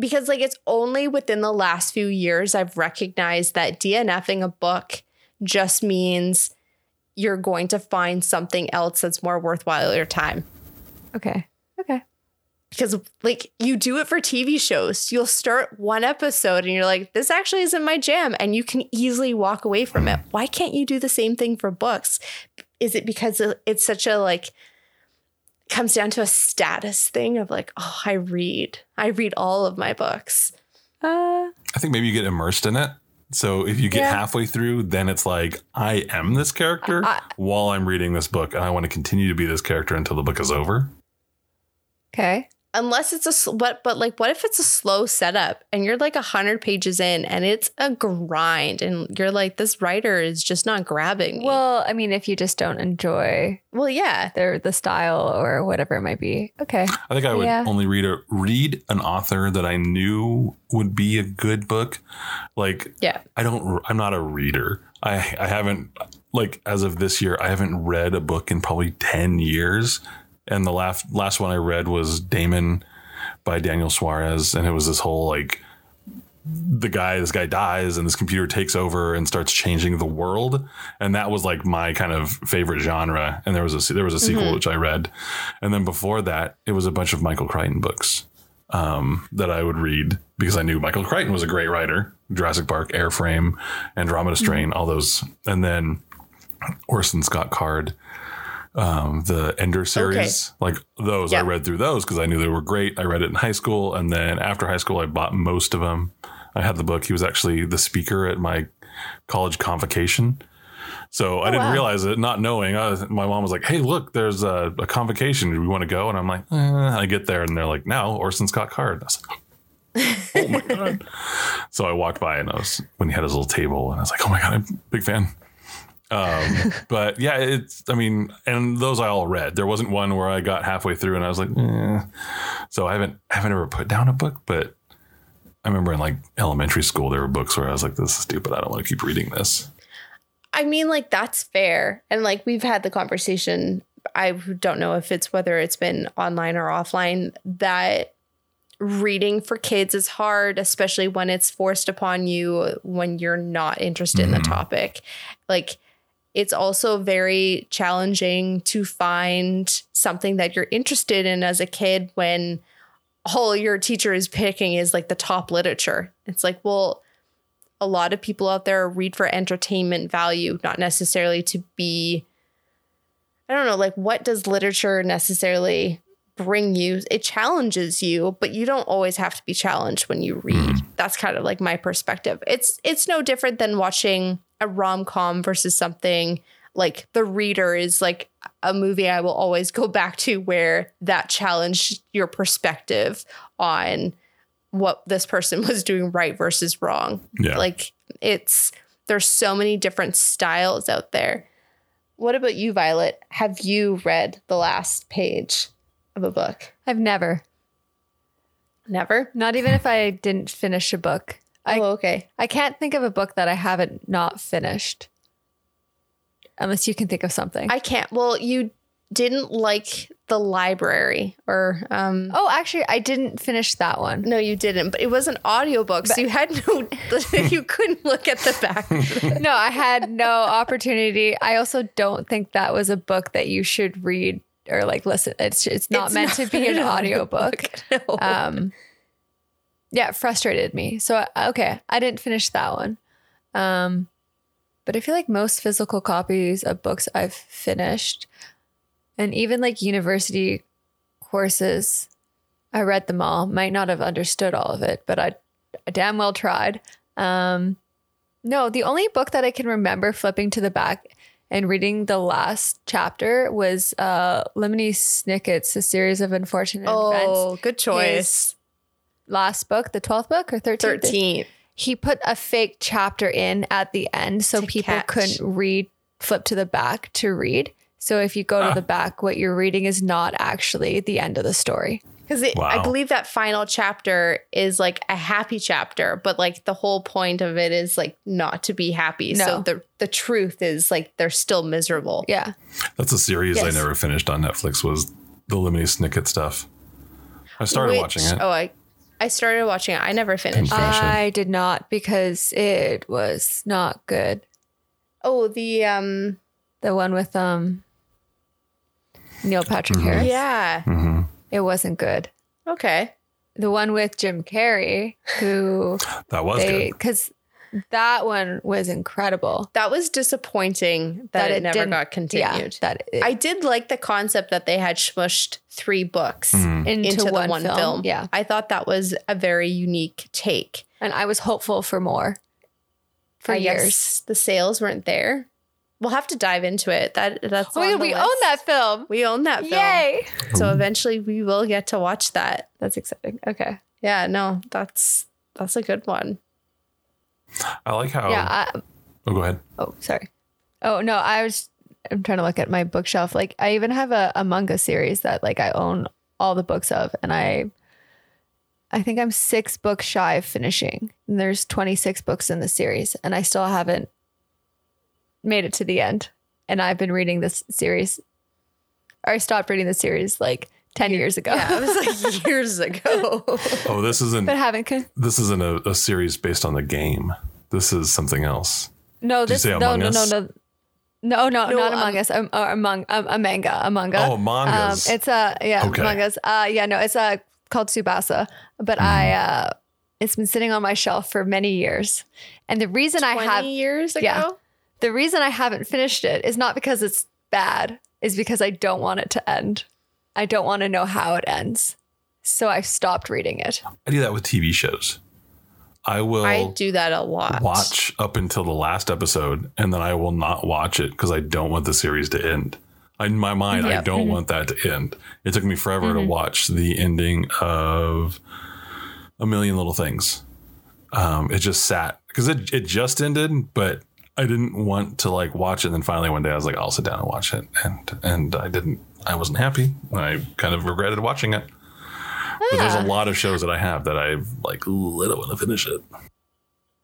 Because like it's only within the last few years I've recognized that DNFing a book just means you're going to find something else that's more worthwhile your time. Okay. Okay. Because like you do it for TV shows. You'll start one episode and you're like, this actually isn't my jam. And you can easily walk away from it. Why can't you do the same thing for books? Is it because it's such a like comes down to a status thing of like, oh, I read. I read all of my books. Uh, I think maybe you get immersed in it. So if you get Yeah. halfway through, then it's like, I am this character I- while I'm reading this book, and I want to continue to be this character until the book is over. okay. Unless it's a sl- but but like what if it's a slow setup and you're like a hundred pages in and it's a grind and you're like this writer is just not grabbing me. Well, I mean, if you just don't enjoy well, yeah, their the style or whatever it might be. Okay. I think I would Yeah. only read a read an author that I knew would be a good book. Like yeah. I don't I'm not a reader. I I haven't like as of this year I haven't read a book in probably 10 years and the last last one I read was Daemon by Daniel Suarez. And it was this whole like the guy this guy dies and this computer takes over and starts changing the world. And that was like my kind of favorite genre. And there was a there was a sequel which I read. And then before that it was a bunch of Michael Crichton books um, that I would read because I knew Michael Crichton was a great writer. Jurassic Park, Airframe, Andromeda Strain, all those, and then Orson Scott Card, um, the Ender series, like those. I read through those because I knew they were great. I read it in high school, and then after high school, I bought most of them. I had the book. He was actually the speaker at my college convocation. So I didn't wow. realize it, not knowing. Was, my mom was like, "Hey, look, there's a, a convocation. Do we want to go?" And I'm like, eh. "I get there, and they're like, "Now Orson Scott Card." I was like, "Oh my god!" so I walked by, and I was when he had his little table, and I was like, "Oh my god, I'm a big fan." Um, but yeah, it's. I mean, and those I all read. There wasn't one where I got halfway through, and I was like, eh. "So I haven't I haven't ever put down a book, but." I remember in like elementary school, there were books where I was like, "This is stupid. I don't want to keep reading this." I mean, like that's fair, and like we've had the conversation. I don't know if it's whether it's been online or offline that reading for kids is hard, especially when it's forced upon you when you're not interested in the topic. Like, it's also very challenging to find something that you're interested in as a kid when all your teacher is picking is like the top literature. It's like, well, a lot of people out there read for entertainment value, not necessarily to be. I don't know, like, what does literature necessarily bring you? It challenges you, but you don't always have to be challenged when you read. Hmm. That's kind of like my perspective. It's it's no different than watching a rom com versus something like The Reader is like a movie I will always go back to where that challenged your perspective on what this person was doing right versus wrong. Yeah. Like it's there's so many different styles out there. What about you, Violet? Have you read the last page of a book? I've never, Never. not even if I didn't finish a book. I oh, okay. I can't think of a book that I haven't not finished. Unless you can think of something. I can't. Well, you didn't like the library, or um, oh, actually, I didn't finish that one. no, you didn't. But it was an audiobook, so you had no. you couldn't look at the back. no, I had no opportunity. I also don't think that was a book that you should read or like listen. It's it's not It's meant to be an an audiobook. No. Um yeah, it frustrated me. So okay, I didn't finish that one. Um but I feel like most physical copies of books I've finished and even like university courses I read them all. Might not have understood all of it, but I, I damn well tried. Um, no, the only book that I can remember flipping to the back and reading the last chapter was uh, Lemony Snicket's A Series of Unfortunate Events. oh, good choice. Last book, the 12th book or 13th? Thirteen. He put a fake chapter in at the end so To people catch. couldn't read, flip to the back to read. So if you go to the ah. back, what you're reading is not actually the end of the story. Because I believe that final chapter is like a happy chapter, but like the whole point of it is like not to be happy. So the the truth is like they're still miserable. Yeah. That's a series I never finished on Netflix. Was the Lemony Snicket stuff? I started Which- watching it. Oh, I I started watching it. I never finished. Didn't it. finish it. I did not because it was not good. Oh, the um The one with um Neil Patrick Harris. yeah. hmm It wasn't good. Okay. The one with Jim Carrey, who That was they good. because that one was incredible. That was disappointing that, That it, it never got continued. Yeah, that it, I did like the concept that they had smushed three books Mhm. into, into, one, the one film. film. Yeah, I thought that was a very unique take. and I was hopeful for more for I years. guess the sales weren't there. We'll have to dive into it. That that's Oh on god, the we list. own that film! We own that film. Yay! So eventually we will get to watch that. That's exciting. Okay. Yeah, no, that's that's a good one. I like how. Yeah. I, oh, go ahead. oh, sorry. Oh no, I was. I'm trying to look at my bookshelf. Like I even have a, a manga series that like I own all the books of, and I. I think I'm six books shy of finishing. And there's 26 books in the series, and I still haven't made it to the end. And I've been reading this series. Or I stopped reading the series like 10 years ago. Yeah, it was like years ago. Oh, this isn't. but haven't. Con- this isn't a, a series based on the game. This is something else. no, Did you this say no, Among no, no, Us? no, no, no, No, not um, Among Us. Um, or among um, a manga, a manga. Oh, mangas. Um, it's a yeah, Okay. mangas. Uh, yeah, no, it's uh, called Tsubasa. But I, Mm-hmm. uh, it's been sitting on my shelf for many years, and the reason I have years ago. yeah. the reason I haven't finished it is not because it's bad, is because I don't want it to end. I don't want to know how it ends, so I stopped reading it. I do that with TV shows. I will I do that a lot. watch up until the last episode, and then I will not watch it because I don't want the series to end. In my mind, I don't want that to end. It took me forever to watch the ending of A Million Little Things. Um, it just sat because it, it just ended, but I didn't want to like watch it. And then finally one day I was like, I'll sit down and watch it, and and I didn't. I wasn't happy. I kind of regretted watching it. But there's a lot of shows that I have that I've like, ooh, I don't want to finish it.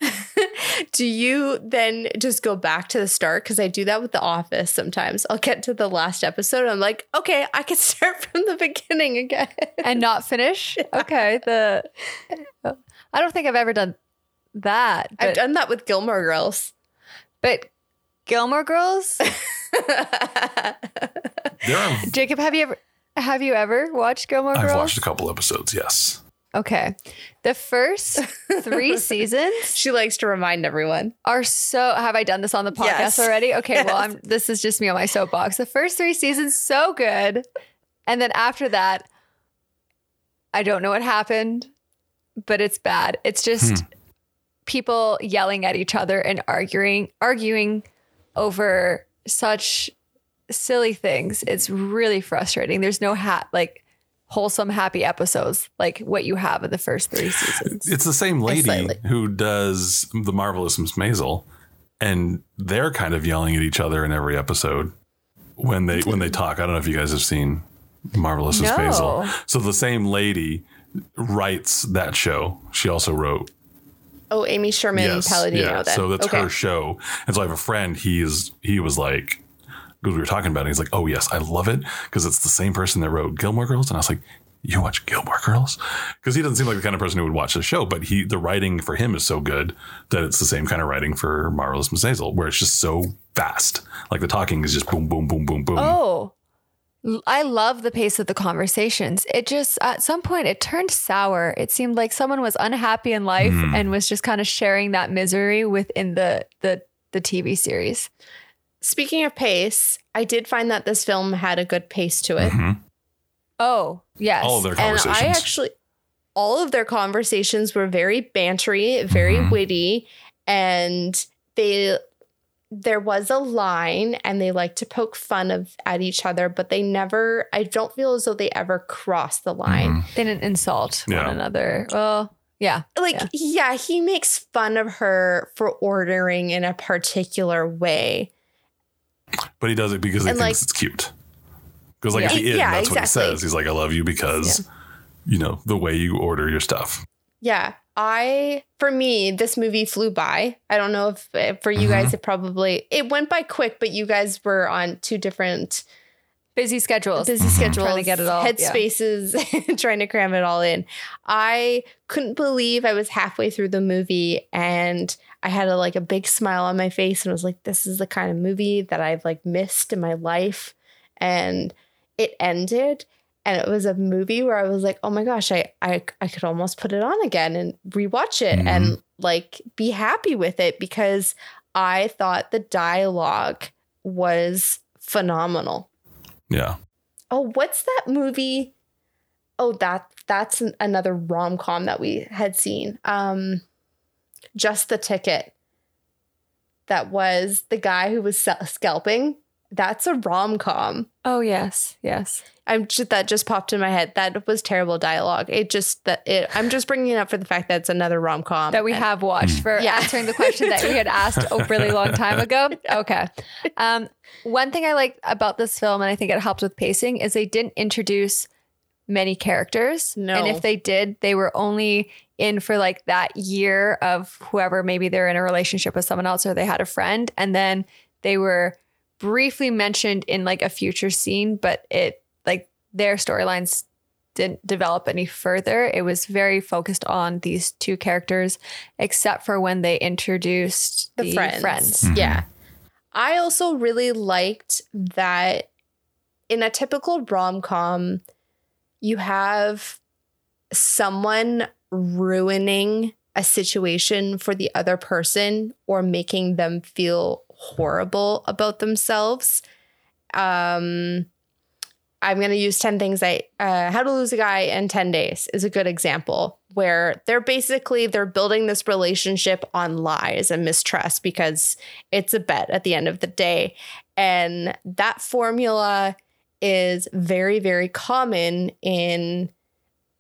do you then just go back to the start? Because I do that with The Office sometimes. I'll get to the last episode. And I'm like, okay, I can start from the beginning again. and not finish. Okay. The I don't think I've ever done that. I've done that with Gilmore Girls. but Gilmore Girls. There are, Jacob, have you ever have you ever watched Gilmore Girls? I've watched a couple episodes. Yes. Okay. The first three seasons she likes to remind everyone. are so have I done this on the podcast Yes. already? Okay, well I'm this is just me on my soapbox. The first three seasons so good. And then after that, I don't know what happened, but it's bad. It's just hmm. people yelling at each other and arguing arguing over such silly things. It's really frustrating. There's no hat like wholesome happy episodes like what you have in the first three seasons. It's the same lady who does the marvelous Miss Maisel, and they're kind of yelling at each other in every episode when they when they talk. I don't know if you guys have seen Marvelous Miss No. Maisel. So the same lady writes that show. She also wrote Oh, Amy Sherman Palladino. Then. So that's okay. her show. And so I have a friend. He is he was like, because we were talking about it. He's like, oh yes, I love it because it's the same person that wrote Gilmore Girls. And I was like, you watch Gilmore Girls? Because he doesn't seem like the kind of person who would watch the show. But he the writing for him is so good that it's the same kind of writing for Marvelous Miss Maisel, where it's just so fast. Like the talking is just boom, boom, boom, boom, boom. Oh, I love the pace of the conversations. It just, at some point, it turned sour. It seemed like someone was unhappy in life hmm. and was just kind of sharing that misery within the, the, the TV series. Speaking of pace, I did find that this film had a good pace to it. Mhm. Oh, yes. All of their and conversations. I actually, all of their conversations were very bantery, very Mhm. witty, and they there was a line and they like to poke fun of at each other, but they never. I don't feel as though they ever crossed the line. Mhm. They didn't insult Yeah. one another. Well, yeah. Like, Yeah. yeah. he makes fun of her for ordering in a particular way. But he does it because he And, thinks like- it's cute. Because like at Yeah. the end, Yeah, that's what he says. He's like, I love you because you know the way you order your stuff. Yeah, I for me this movie flew by. I don't know if if for you Mhm. guys it probably it went by quick, but you guys were on two different Busy schedules. busy Mhm. schedules, Trying to get it all, yeah. headspaces, trying to cram it all in. I couldn't believe I was halfway through the movie and I had a like a big smile on my face and was like, this is the kind of movie that I've like missed in my life. And it ended and it was a movie where I was like, oh my gosh, I I, I could almost put it on again and rewatch it Mhm. and like be happy with it because I thought the dialogue was phenomenal. Yeah. Oh, what's that movie? Oh, that that's an, another rom com that we had seen. Um, just the ticket. That was the guy who was scalping. That's a rom com. Oh, yes. Yes. I'm just that just popped in my head. That was terrible dialogue. It just that it. I'm just bringing it up for the fact that it's another rom com that we have watched for Yeah. answering the question that we had asked a really long time ago. Okay. Um, one thing I like about this film, and I think it helped with pacing, is they didn't introduce many characters. No. And if they did, they were only in for like that year of whoever maybe they're in a relationship with someone else or they had a friend. And then they were briefly mentioned in like a future scene, but it like their storylines didn't develop any further. It was very focused on these two characters, except for when they introduced the, the, friends. friends. Mhm. Yeah. I also really liked that in a typical rom com, you have someone ruining a situation for the other person or making them feel horrible about themselves. Um, I'm going to use 10 things I, uh, how to lose a guy in 10 days is a good example where they're basically, they're building this relationship on lies and mistrust because it's a bet at the end of the day. And that formula is very, very common in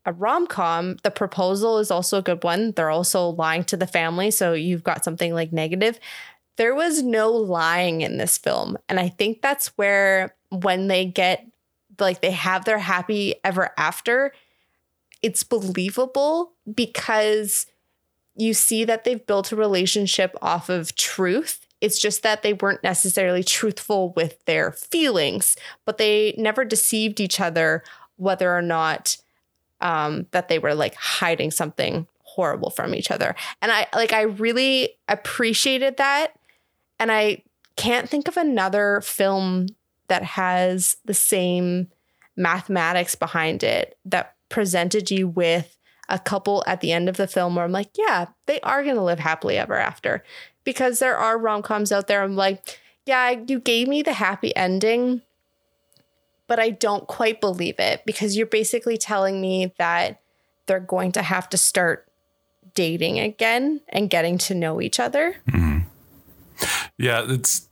a rom com. The proposal is also a good one. They're also lying to the family. So you've got something like negative. There was no lying in this film. And I think that's where when they get like they have their happy ever after, it's believable because you see that they've built a relationship off of truth. It's just that they weren't necessarily truthful with their feelings, but they never deceived each other whether or not um, that they were like hiding something horrible from each other. And I like I really appreciated that. And I can't think of another film that has the same mathematics behind it that presented you with a couple at the end of the film where I'm like, yeah, they are going to live happily ever after. Because there are rom coms out there. I'm like, yeah, you gave me the happy ending, but I don't quite believe it because you're basically telling me that they're going to have to start dating again and getting to know each other. Mm-hmm. Yeah, it's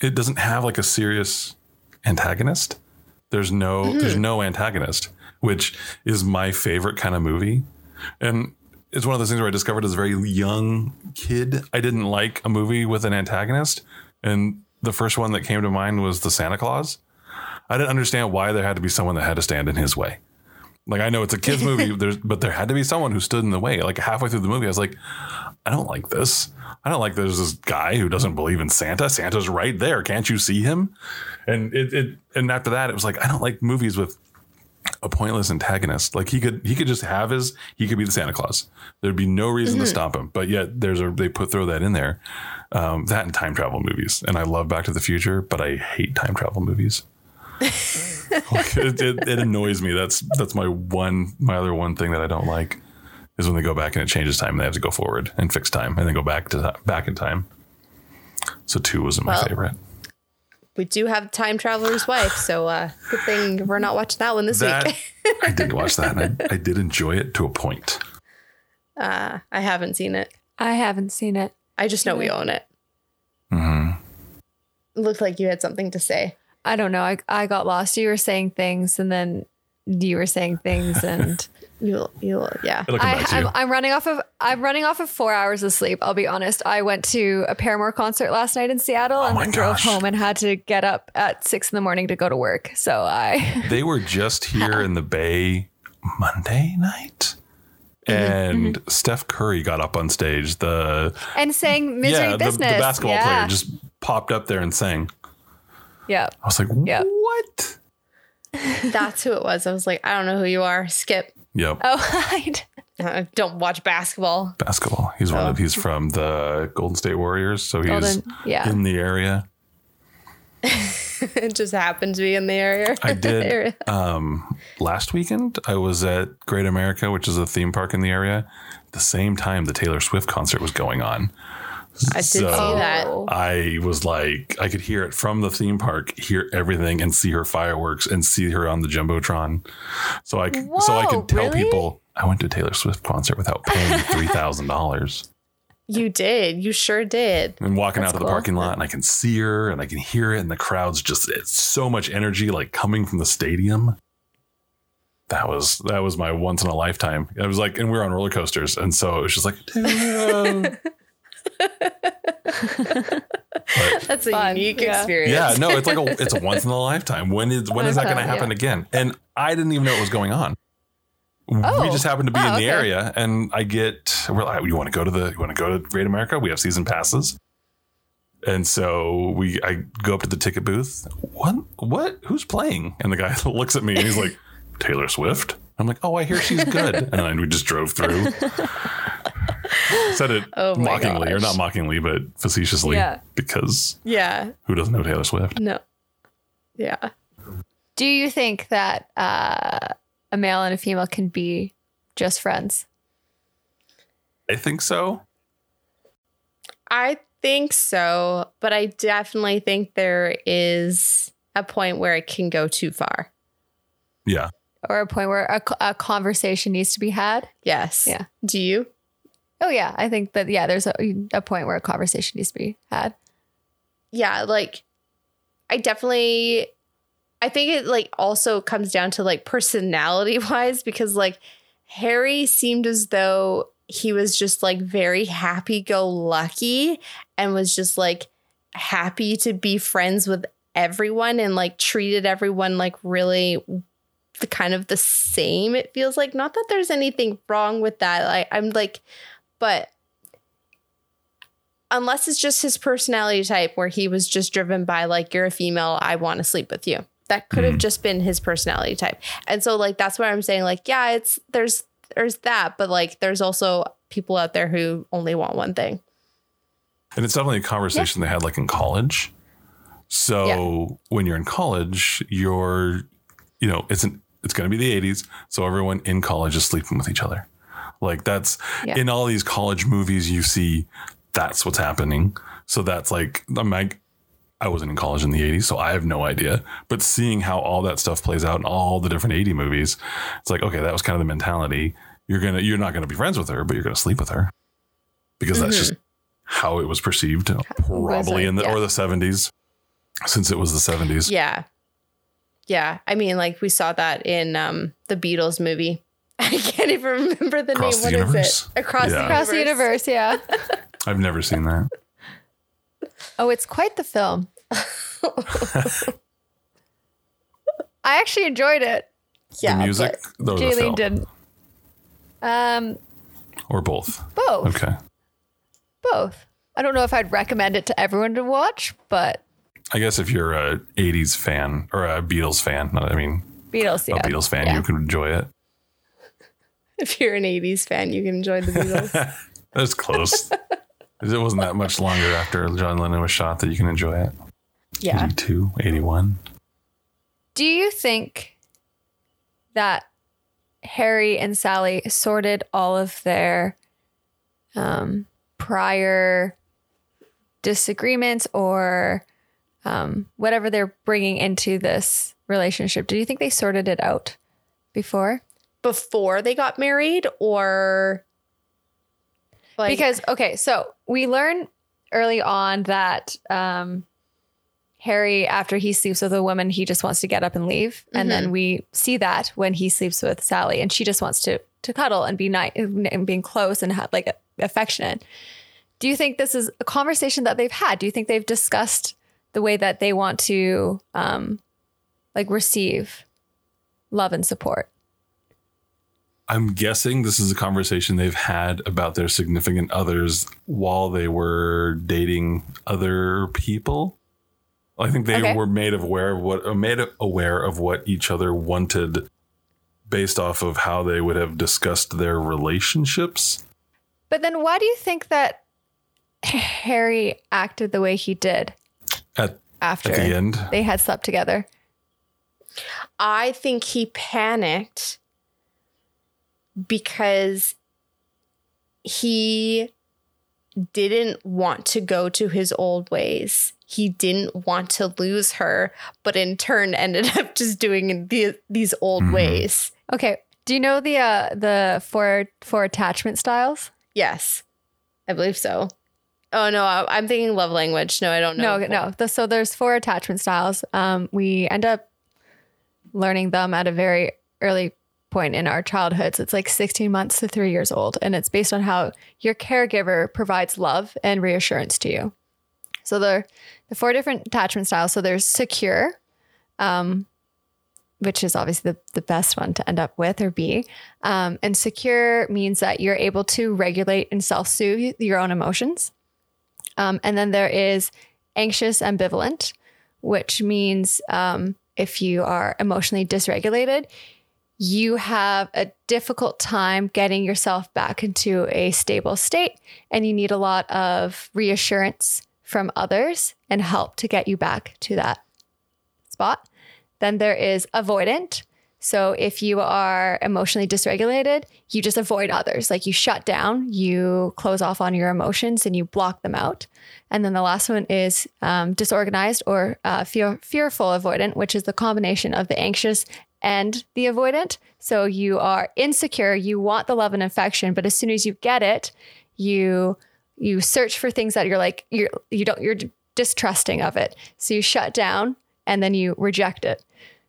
it doesn't have like a serious antagonist. There's no there's mm-hmm. no antagonist, which is my favorite kind of movie. And it's one of those things where I discovered as a very young kid, I didn't like a movie with an antagonist. And the first one that came to mind was the Santa Claus. I didn't understand why there had to be someone that had to stand in his way. Like I know it's a kids movie, there's but there had to be someone who stood in the way. Like halfway through the movie, I was like, I don't like this. I don't like there's this guy who doesn't believe in Santa. Santa's right there. Can't you see him? And it, it and after that, it was like I don't like movies with a pointless antagonist. Like he could he could just have his he could be the Santa Claus. There'd be no reason to stop him. But yet there's a they put throw that in there. Um, that and time travel movies. And I love Back to the Future, but I hate time travel movies. Like, it, it, it annoys me. That's that's my one my other one thing that I don't like is when they go back and it changes time and they have to go forward and fix time and then go back to back in time. So two wasn't my Well, favorite. We do have Time Traveler's Wife, so uh, good thing we're not watching that one this That week. I did watch that and I, I did enjoy it to a point. Uh, I haven't seen it. I haven't seen it. I just know we own it. hmm looked like you had something to say. I don't know. I, I got lost. You were saying things and then you were saying things and You, you, yeah. It'll come I, I'm, you. I'm running off of I'm running off of four hours of sleep. I'll be honest. I went to a Paramore concert last night in Seattle and Oh my then drove home and had to get up at six in the morning to go to work. So I They were just here in the Bay Monday night. Mm-hmm, And Steph Curry got up on stage. The and saying misery yeah, the, the basketball yeah. player just popped up there and sang. Yeah. I was like, Yeah. what? That's who it was. I was like, I don't know who you are. Skip. Yep, Oh, I I don't watch basketball. basketball. He's one Oh. of he's from the Golden State Warriors, so he's Golden, yeah. in the area. it just happened to be in the area. I did Area. um, last weekend. I was at Great America, which is a theme park in the area. The same time the Taylor Swift concert was going on. I did So- see that. I was like, I could hear it from the theme park, hear everything, and see her fireworks, and see her on the jumbotron. So I, c- so I could tell really? people I went to a Taylor Swift concert without paying three thousand dollars. You did. You sure did. And walking That's out to the parking lot, and I can see her, and I can hear it, and the crowd's just it's so much energy, like coming from the stadium. That was that was my once in a lifetime. It was like, and we were on roller coasters, and so it was just like, That's a Fun, unique yeah. experience. Yeah, no, it's like a it's a once in a lifetime. When is when is that going to Yeah. happen again? And I didn't even know what was going on. we Oh. just happened to be Oh, in the okay. area, and I get we're like, you want to go to the you want to go to Great America? We have season passes, and so we I go up to the ticket booth. What what who's playing? And the guy looks at me and he's like, Taylor Swift. I'm like, oh, I hear she's good, and then we just drove through. Said it Oh my mockingly, or not mockingly, but facetiously, Yeah. because Yeah. who doesn't know Taylor Swift? No. Yeah. Do you think that uh, a male and a female can be just friends? I think so. I think so, but I definitely think there is a point where it can go too far. Yeah. Or a point where a, a conversation needs to be had? Yes. Yeah. Do you? Oh, yeah. I think that, yeah, there's a, a point where a conversation needs to be had. Yeah, like I definitely I think it like also comes down to like personality wise because like Harry seemed as though he was just like very happy go lucky and was just like happy to be friends with everyone and like treated everyone like really the kind of the same it feels like not that there's anything wrong with that like i'm like but unless it's just his personality type where he was just driven by like you're a female, I want to sleep with you. That could have mm. just been his personality type. And so like that's what I'm saying like yeah, it's there's there's that, but like there's also people out there who only want one thing. And it's definitely a conversation they had like in college. So when you're in college, you're, you know, it's an, it's going to be the 80s. So everyone in college is sleeping with each other. Like that's Yeah. in all these college movies you see that's what's happening. So that's like I'm like I wasn't in college in the 80s, so I have no idea. But seeing how all that stuff plays out in all the different 80 movies, it's like, okay, that was kind of the mentality. You're gonna you're not gonna be friends with her, but you're gonna sleep with her. Because that's just how it was perceived, probably in the yeah. or the 70s, since it was the 70s. Yeah. Yeah. I mean, like we saw that in um the Beatles movie. I can't even remember the Across name. the What is Universe? it? Across Yeah. the Across the universe, yeah. I've never seen that. Oh, it's quite the film. I actually enjoyed it. Yeah. the music or the Jaylene film? didn't. Um, Or both. both, Okay. both. I don't know if I'd recommend it to everyone to watch, but I guess if you're a 80s fan or a Beatles fan, I mean, Beatles, yeah. a Beatles fan, Yeah. you can enjoy it. If you're an 80s fan, you can enjoy the Beatles. That's close. it wasn't that much longer after John Lennon was shot that you can enjoy it. yeah. 82, 81. Do you think that Harry and Sally sorted all of their um, prior disagreements or um, whatever they're bringing into this relationship? Do you think they sorted it out before? Before they got married or like because okay, so we learn early on that um, Harry, after he sleeps with a woman, he just wants to get up and leave, and then we see that when he sleeps with Sally, and she just wants to to cuddle and be nice and being close and have like affectionate. Do you think this is a conversation that they've had? Do you think they've discussed the way that they want to um, like receive love and support? I'm guessing this is a conversation they've had about their significant others while they were dating other people. I think they Okay. were made aware of what made aware of what each other wanted based off of how they would have discussed their relationships. But then why do you think that Harry acted the way he did At, after at the end, they had slept together? I think he panicked because he didn't want to go to his old ways. He didn't want to lose her, but in turn ended up just doing the, these old ways. Okay. Do you know the uh, the four four attachment styles? Yes, I believe so. Oh no, I, I'm thinking love language. No, I don't know. No, no. The, so there's four attachment styles. Um, we end up learning them at a very early point in our childhoods. It's like 16 months to three years old, and it's based on how your caregiver provides love and reassurance to you. So there, the four different attachment styles. So there's secure, um, which is obviously the, the best one to end up with or be. Um, and secure means that you're able to regulate and self soothe your own emotions. Um, and then there is anxious ambivalent, which means um, if you are emotionally dysregulated, you have a difficult time getting yourself back into a stable state and you need a lot of reassurance from others and help to get you back to that spot. Then there is avoidant. So if you are emotionally dysregulated, you just avoid others. Like you shut down, you close off on your emotions and you block them out. And then the last one is um, disorganized or uh, fear, fearful avoidant, which is the combination of the anxious and the avoidant. So you are insecure, you want the love and affection, but as soon as you get it, you you search for things that you're like you're you don't you're distrusting of it. So you shut down and then you reject it.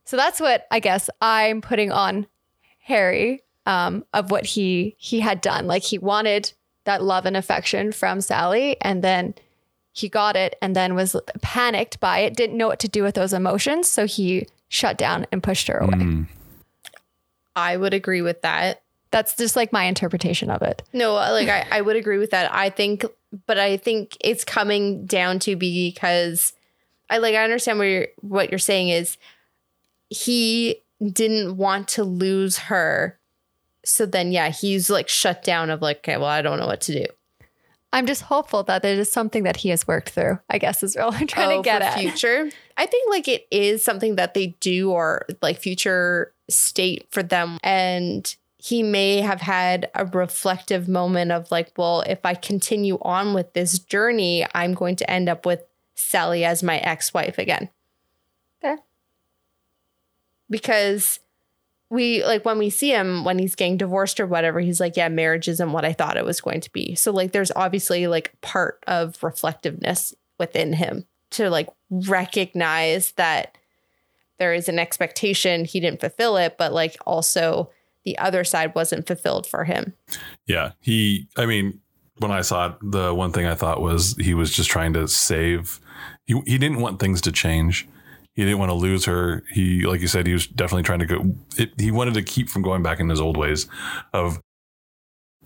So that's what I guess I'm putting on Harry um, of what he he had done. Like he wanted that love and affection from Sally, and then he got it, and then was panicked by it, didn't know what to do with those emotions, so he shut down and pushed her away. Mm. I would agree with that. That's just like my interpretation of it. No, like I, I would agree with that. I think but I think it's coming down to because I like I understand what you're what you're saying is he didn't want to lose her. So then yeah, he's like shut down of like, okay, well, I don't know what to do. I'm just hopeful that it is something that he has worked through. I guess is all I'm trying Oh, to get at. future. I think like it is something that they do or like future state for them. And he may have had a reflective moment of like, well, if I continue on with this journey, I'm going to end up with Sally as my ex-wife again. Okay. Because we like when we see him when he's getting divorced or whatever, he's like, yeah, marriage isn't what I thought it was going to be. So like there's obviously like part of reflectiveness within him to like recognize that there is an expectation he didn't fulfill it, but like also the other side wasn't fulfilled for him. Yeah, he. I mean, when I saw it, the one thing I thought was he was just trying to save. He he didn't want things to change. He didn't want to lose her. He, like you said, he was definitely trying to go. It, he wanted to keep from going back in his old ways of,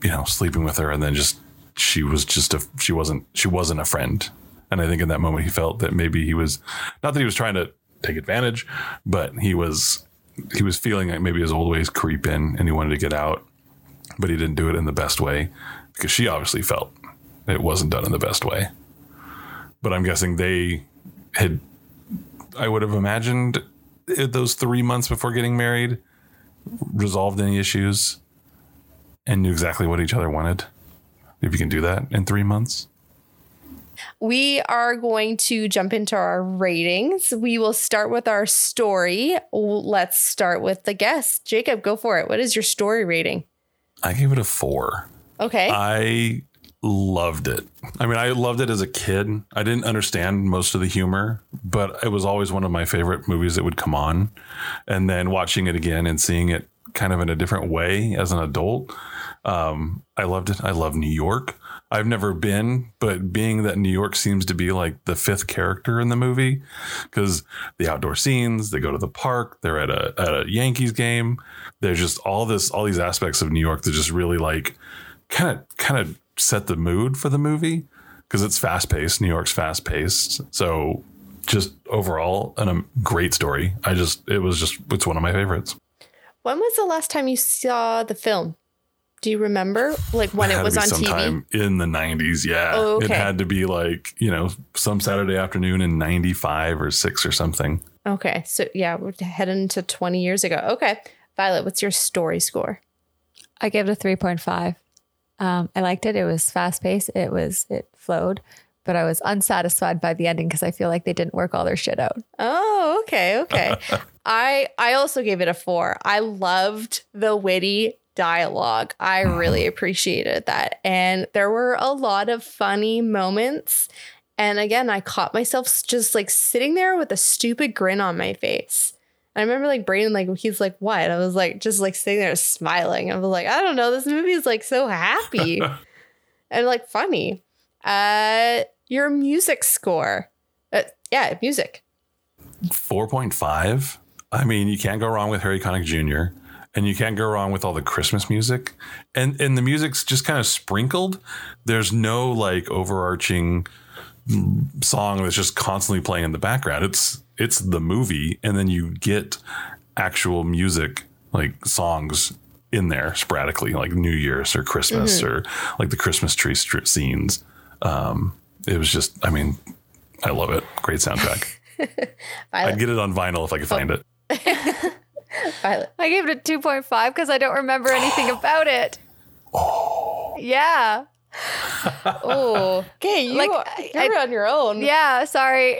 you know, sleeping with her and then just she was just a she wasn't she wasn't a friend. And I think in that moment he felt that maybe he was not that he was trying to take advantage, but he was he was feeling like maybe his old ways creep in and he wanted to get out but he didn't do it in the best way because she obviously felt it wasn't done in the best way. But I'm guessing they had, I would have imagined those three months before getting married, resolved any issues and knew exactly what each other wanted. If you can do that in three months. We are going to jump into our ratings. We will start with our story. Let's start with the guest. Jacob, go for it. What is your story rating? I gave it a four. Okay. I loved it. I mean, I loved it as a kid. I didn't understand most of the humor, but it was always one of my favorite movies that would come on. And then watching it again and seeing it kind of in a different way as an adult, um, I loved it. I love New York. I've never been, but being that New York seems to be like the fifth character in the movie because the outdoor scenes, they go to the park, they're at a at a Yankees game. There's just all this, all these aspects of New York that just really like kind of kind of set the mood for the movie because it's fast paced. New York's fast paced, so just overall, and a um, great story. I just it was just it's one of my favorites. when was the last time you saw the film? Do you remember? Like when it, had to was be on TV? in the 90s. Yeah. Oh, It had to be like, you know, some Saturday afternoon in 95 or 6 or something. Okay. So yeah, we're heading to 20 years ago. Okay. Violet, what's your story score? I gave it a 3.5. Um, I liked it. It was fast paced. It was, it flowed, but I was unsatisfied by the ending because I feel like they didn't work all their shit out. Oh, okay, okay. I I also gave it a 4. I loved the witty dialogue. I really appreciated that. And there were a lot of funny moments. And again, I caught myself just like sitting there with a stupid grin on my face. I remember like Brayden, like he's like, what? I was like, just like sitting there smiling. I was like, I don't know, this movie is like so happy and like funny. Uh your music score. Uh, yeah, music. 4.5. I mean, you can't go wrong with Harry Connick Jr. And you can't go wrong with all the Christmas music. And and the music's just kind of sprinkled. There's no like overarching song that's just constantly playing in the background. It's it's the movie and then you get actual music like songs in there sporadically like New Year's or Christmas or like the Christmas tree scenes. Um it was just I mean, I love it. Great soundtrack. I'd get it on vinyl if I could find it. Violet. I gave it a 2.5 because I don't remember anything about it. Oh. Yeah. Oh, okay. You, Like, you're on your own. Yeah. Sorry.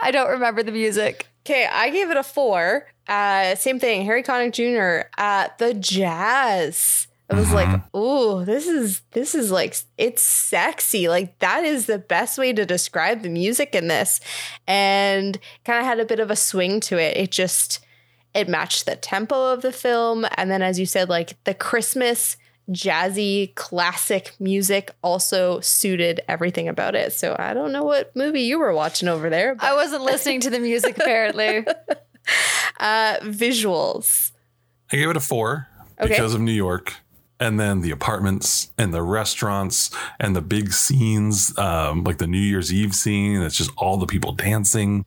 I don't remember the music. Okay, I gave it a four. Uh, same thing. Harry Connick Jr. at the jazz. I was like, "Ooh, this is this is like it's sexy. Like that is the best way to describe the music in this." And kind of had a bit of a swing to it. It just it matched the tempo of the film and then as you said like the Christmas jazzy classic music also suited everything about it. So I don't know what movie you were watching over there, but I wasn't listening to the music apparently. uh visuals. I gave it a four Okay. because of New York. and then the apartments and the restaurants and the big scenes, um, like the New Year's Eve scene. It's just all the people dancing.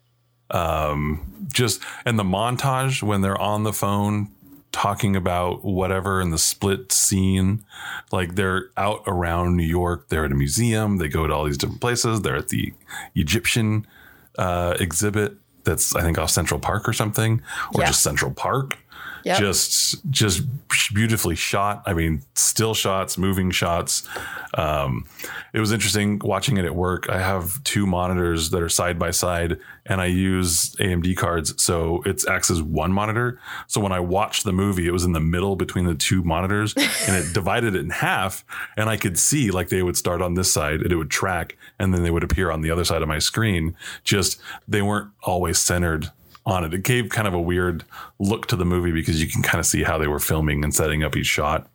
Um, just and the montage when they're on the phone talking about whatever in the split scene. Like they're out around New York. They're at a museum. They go to all these different places. They're at the Egyptian uh, exhibit that's I think off Central Park or something, or Yeah. just Central Park. Yep. Just just beautifully shot. I mean, still shots, moving shots. Um, it was interesting watching it at work. I have two monitors that are side by side, and I use AMD cards, so it acts as one monitor. So when I watched the movie, it was in the middle between the two monitors, and it divided it in half. And I could see like they would start on this side, and it would track, and then they would appear on the other side of my screen. Just they weren't always centered on it. It gave kind of a weird look to the movie because you can kind of see how they were filming and setting up each shot,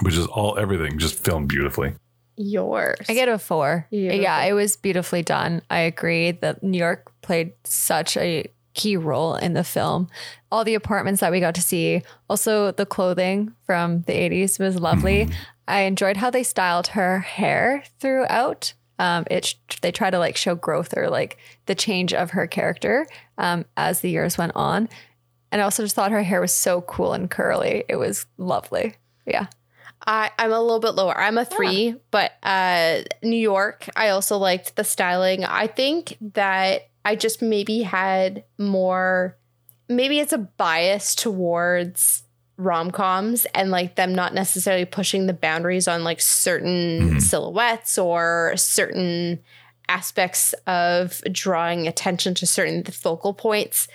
which is all everything just filmed beautifully. Yours. I get a four. Beautiful. Yeah, it was beautifully done. I agree that New York played such a key role in the film. All the apartments that we got to see, also the clothing from the 80s was lovely. Mm-hmm. I enjoyed how they styled her hair throughout. Um, it they try to like show growth or like the change of her character um, as the years went on. And I also just thought her hair was so cool and curly. It was lovely. Yeah. I, I'm a little bit lower. I'm a three, but uh, New York, I also liked the styling. I think that I just maybe had more, maybe it's a bias towards rom coms and like them not necessarily pushing the boundaries on like certain silhouettes or certain aspects of drawing attention to certain focal points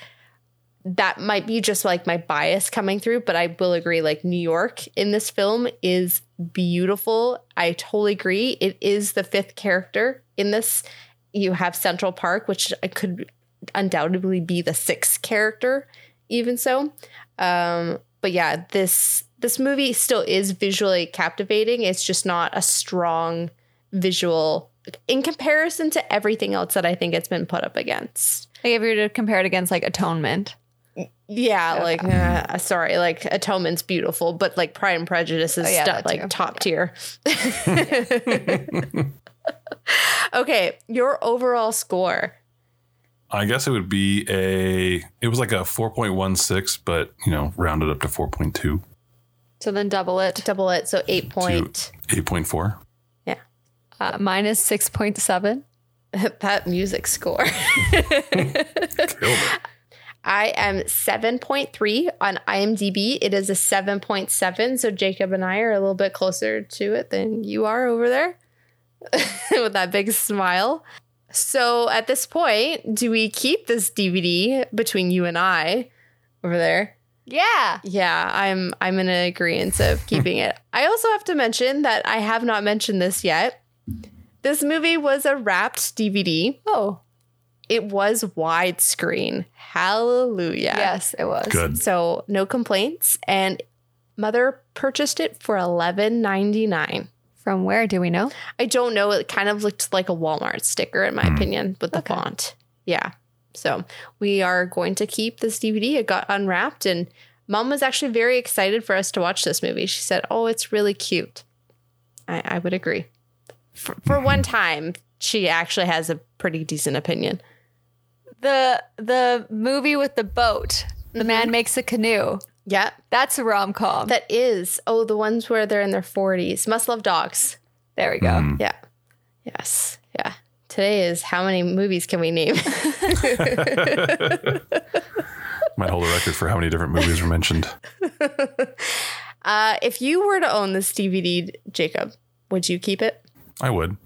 that might be just like my bias coming through, but I will agree. Like New York in this film is beautiful. I totally agree. It is the fifth character in this. You have Central Park, which could undoubtedly be the sixth character, even so. Um, but yeah, this this movie still is visually captivating. It's just not a strong visual in comparison to everything else that I think it's been put up against. Like if you were to compare it against like Atonement. Yeah, like uh, sorry, like Atonement's beautiful, but like Pride and Prejudice is Oh, yeah, stu- that like top tier. okay, your overall score. I guess it would be a. It was like a four point one six, but you know, rounded up to four point two, So then double it. Double it, so eight point. eight point four. Yeah, Uh, 6.7. that music score. I am seven point three on IMDb. It is a seven point seven, so Jacob and I are a little bit closer to it than you are over there with that big smile. So at this point, do we keep this DVD between you and I over there? Yeah. Yeah, I'm I'm in agreement of keeping it. I also have to mention that I have not mentioned this yet. This movie was a wrapped DVD. Oh, It was widescreen. Hallelujah. yes, it was. Good. So no complaints. And mother purchased it for eleven ninety nine. From where do we know? I don't know. It kind of looked like a Walmart sticker, in my hmm. opinion, with the font. Yeah. So we are going to keep this DVD. It got unwrapped, and mom was actually very excited for us to watch this movie. She said, Oh, it's really cute. I, I would agree. For, for hmm. one time, she actually has a pretty decent opinion. The the movie with the boat. The man mm-hmm. makes a canoe. Yeah. That's a rom com. That is. Oh, the ones where they're in their 40s. Must love dogs. There we go. Yeah. Yes. Yeah. Today is how many movies can we name? Might hold a record for how many different movies were mentioned. uh, if you were to own this DVD, Jacob, would you keep it? I would.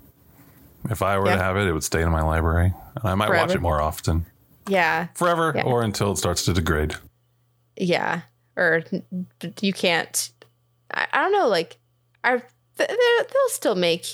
If I were Yeah. to have it, it would stay in my library, and I might watch it more often, Yeah. forever, Yeah. or until it starts to degrade. Yeah. Or you can't. I, I don't know. Like, are th- they're- they'll still make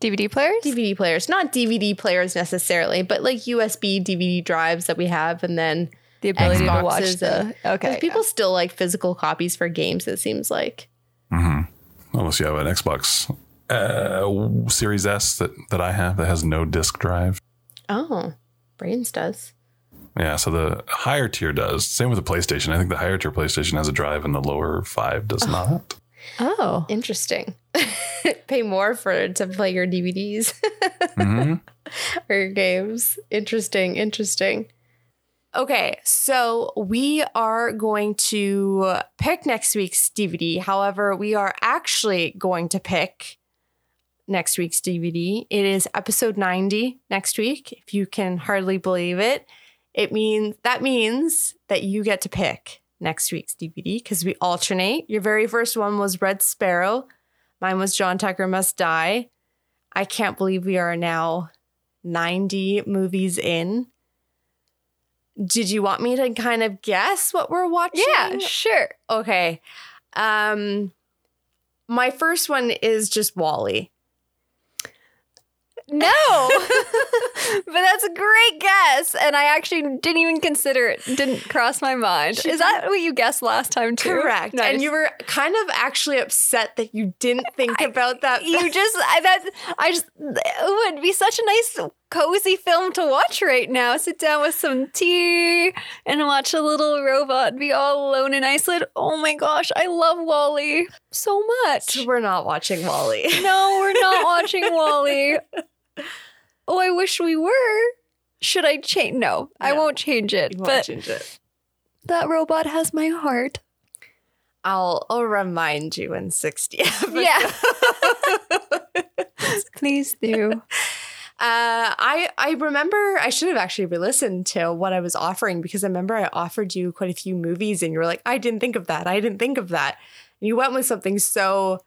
DVD players? DVD players, not DVD players necessarily, but like USB DVD drives that we have, and then the ability to watch the. okay. Okay. 'cause people still like physical copies for games. It seems like. Mm-hmm. Unless you have an Xbox uh, Series S that, that I have that has no disk drive. Oh, Brains does. Yeah, so the higher tier does. Same with the PlayStation. I think the higher tier PlayStation has a drive and the lower five does not. Oh. Interesting. Pay more for to play your DVDs hmm or your games. Interesting. Interesting. Okay, so we are going to pick next week's DVD. However, we are actually going to pick next week's DVD. It is episode 90 next week. If you can hardly believe it, it means that means that you get to pick next week's DVD because we alternate. Your very first one was Red Sparrow. Mine was John Tucker Must Die. I can't believe we are now 90 movies in. Did you want me to kind of guess what we're watching? Yeah, sure. Okay. Um my first one is just WALL-E. No. but that's a great guess. And I actually didn't even consider it. Didn't cross my mind. Is that what you guessed last time too? Correct. Nice. And you were kind of actually upset that you didn't think about that. you just I that I just it would be such a nice cozy film to watch right now. Sit down with some tea and watch a little robot be all alone and isolated. Oh my gosh, I love WALL-E so much. So we're not watching WALL-E. No, we're not watching WALL-E. Oh, I wish we were. Should I change? No, I won't change it. Won't But change it. that robot has my heart. I'll I'll remind you in 60 episodes. Yeah. Please do. Uh, I I remember I should have actually re-listened to what I was offering because I remember I offered you quite a few movies and you were like, I didn't think of that. I didn't think of that. And you went with something so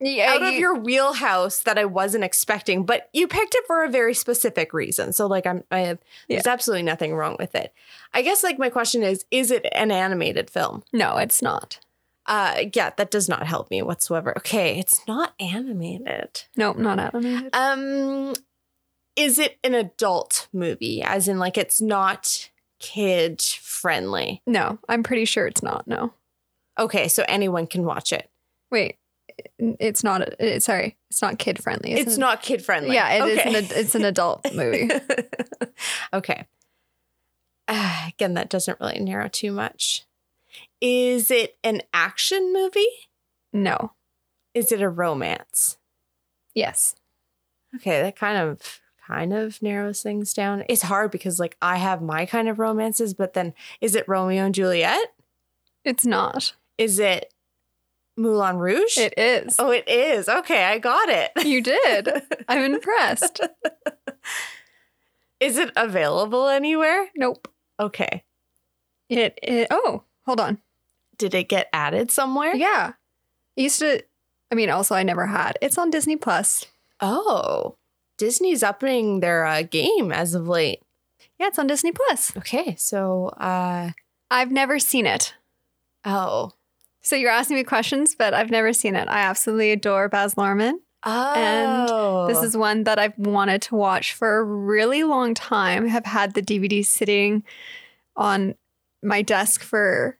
Yeah, out of you- your wheelhouse that I wasn't expecting, but you picked it for a very specific reason. So like I'm I have there's absolutely nothing wrong with it. I guess like my question is, is it an animated film? No, it's not. Uh yeah, that does not help me whatsoever. Okay, it's not animated. Nope, not animated. Um, is it an adult movie? As in, like, it's not kid friendly. No, I'm pretty sure it's not. No. Okay, so anyone can watch it. Wait, it's not. It, sorry, it's not kid friendly. It's not kid friendly. Yeah, it is okay. an. It's an adult movie. okay. Uh, again, that doesn't really narrow too much. Is it an action movie? No. Is it a romance? Yes. Okay, that kind of kind of narrows things down. It's hard because like I have my kind of romances, but then is it Romeo and Juliet? It's not. Is it Moulin Rouge? It is. Oh, it is. Okay, I got it. You did. I'm impressed. Is it available anywhere? Nope. Okay. It, it. Oh, hold on. Did it get added somewhere? Yeah. I used to. I mean, also I never had. It's on Disney Plus. Oh, Disney's upping their uh, game as of late. Yeah, it's on Disney Plus. Okay, so uh I've never seen it. oh. So you're asking me questions, but I've never seen it. I absolutely adore Baz Luhrmann. Oh. And this oh. is one that I've wanted to watch for a really long time. Have had the DVD sitting on my desk for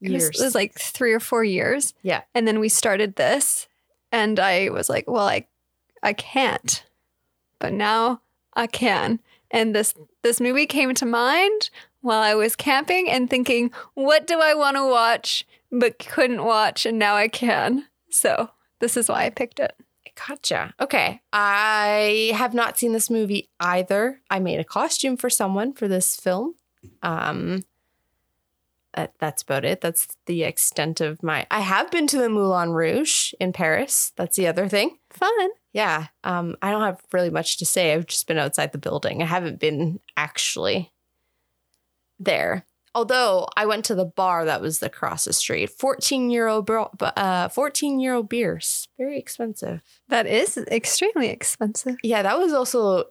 it was- years. It was like three or four years. Yeah. And then we started this, and I was like, well, I, I can't, but now I can. And this this movie came to mind while I was camping and thinking, what do I want to watch but couldn't watch, and now I can. So this is why I picked it. Gotcha. Okay. I have not seen this movie either. I made a costume for someone for this film. Um that, that's about it. That's the extent of my I have been to the Moulin Rouge in Paris. That's the other thing. Fun. Yeah. Um I don't have really much to say. I've just been outside the building. I haven't been actually there. Although I went to the bar that was across the street. 14 euro bro- uh 14 euro beers. Very expensive. That is extremely expensive. Yeah, that was also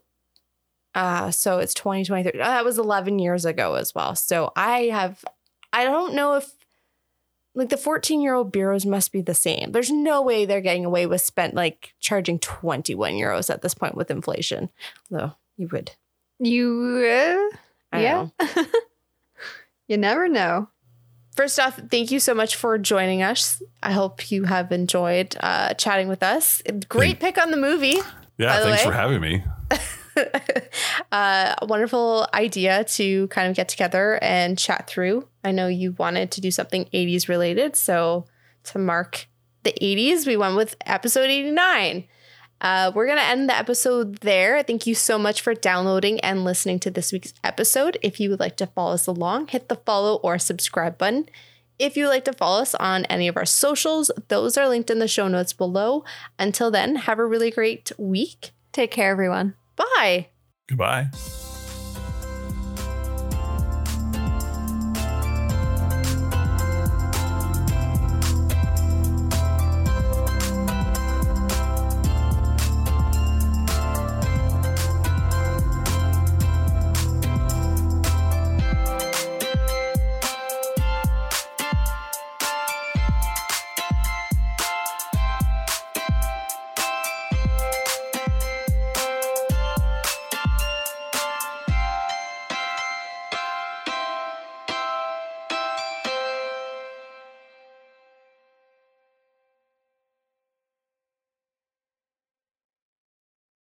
uh so it's 2023. Oh, that was 11 years ago as well. So I have I don't know if like the 14 year old bureaus must be the same. There's no way they're getting away with spent like charging 21 euros at this point with inflation. Though you would. You, uh, I yeah. know. you never know. First off, thank you so much for joining us. I hope you have enjoyed uh, chatting with us. Great pick on the movie. Yeah, By the thanks way- for having me. uh, a wonderful idea to kind of get together and chat through. I know you wanted to do something 80s related, so to mark the 80s, we went with episode 89. Uh, we're going to end the episode there. Thank you so much for downloading and listening to this week's episode. If you would like to follow us along, hit the follow or subscribe button. If you would like to follow us on any of our socials, those are linked in the show notes below. Until then, have a really great week. Take care, everyone. Bye. Goodbye.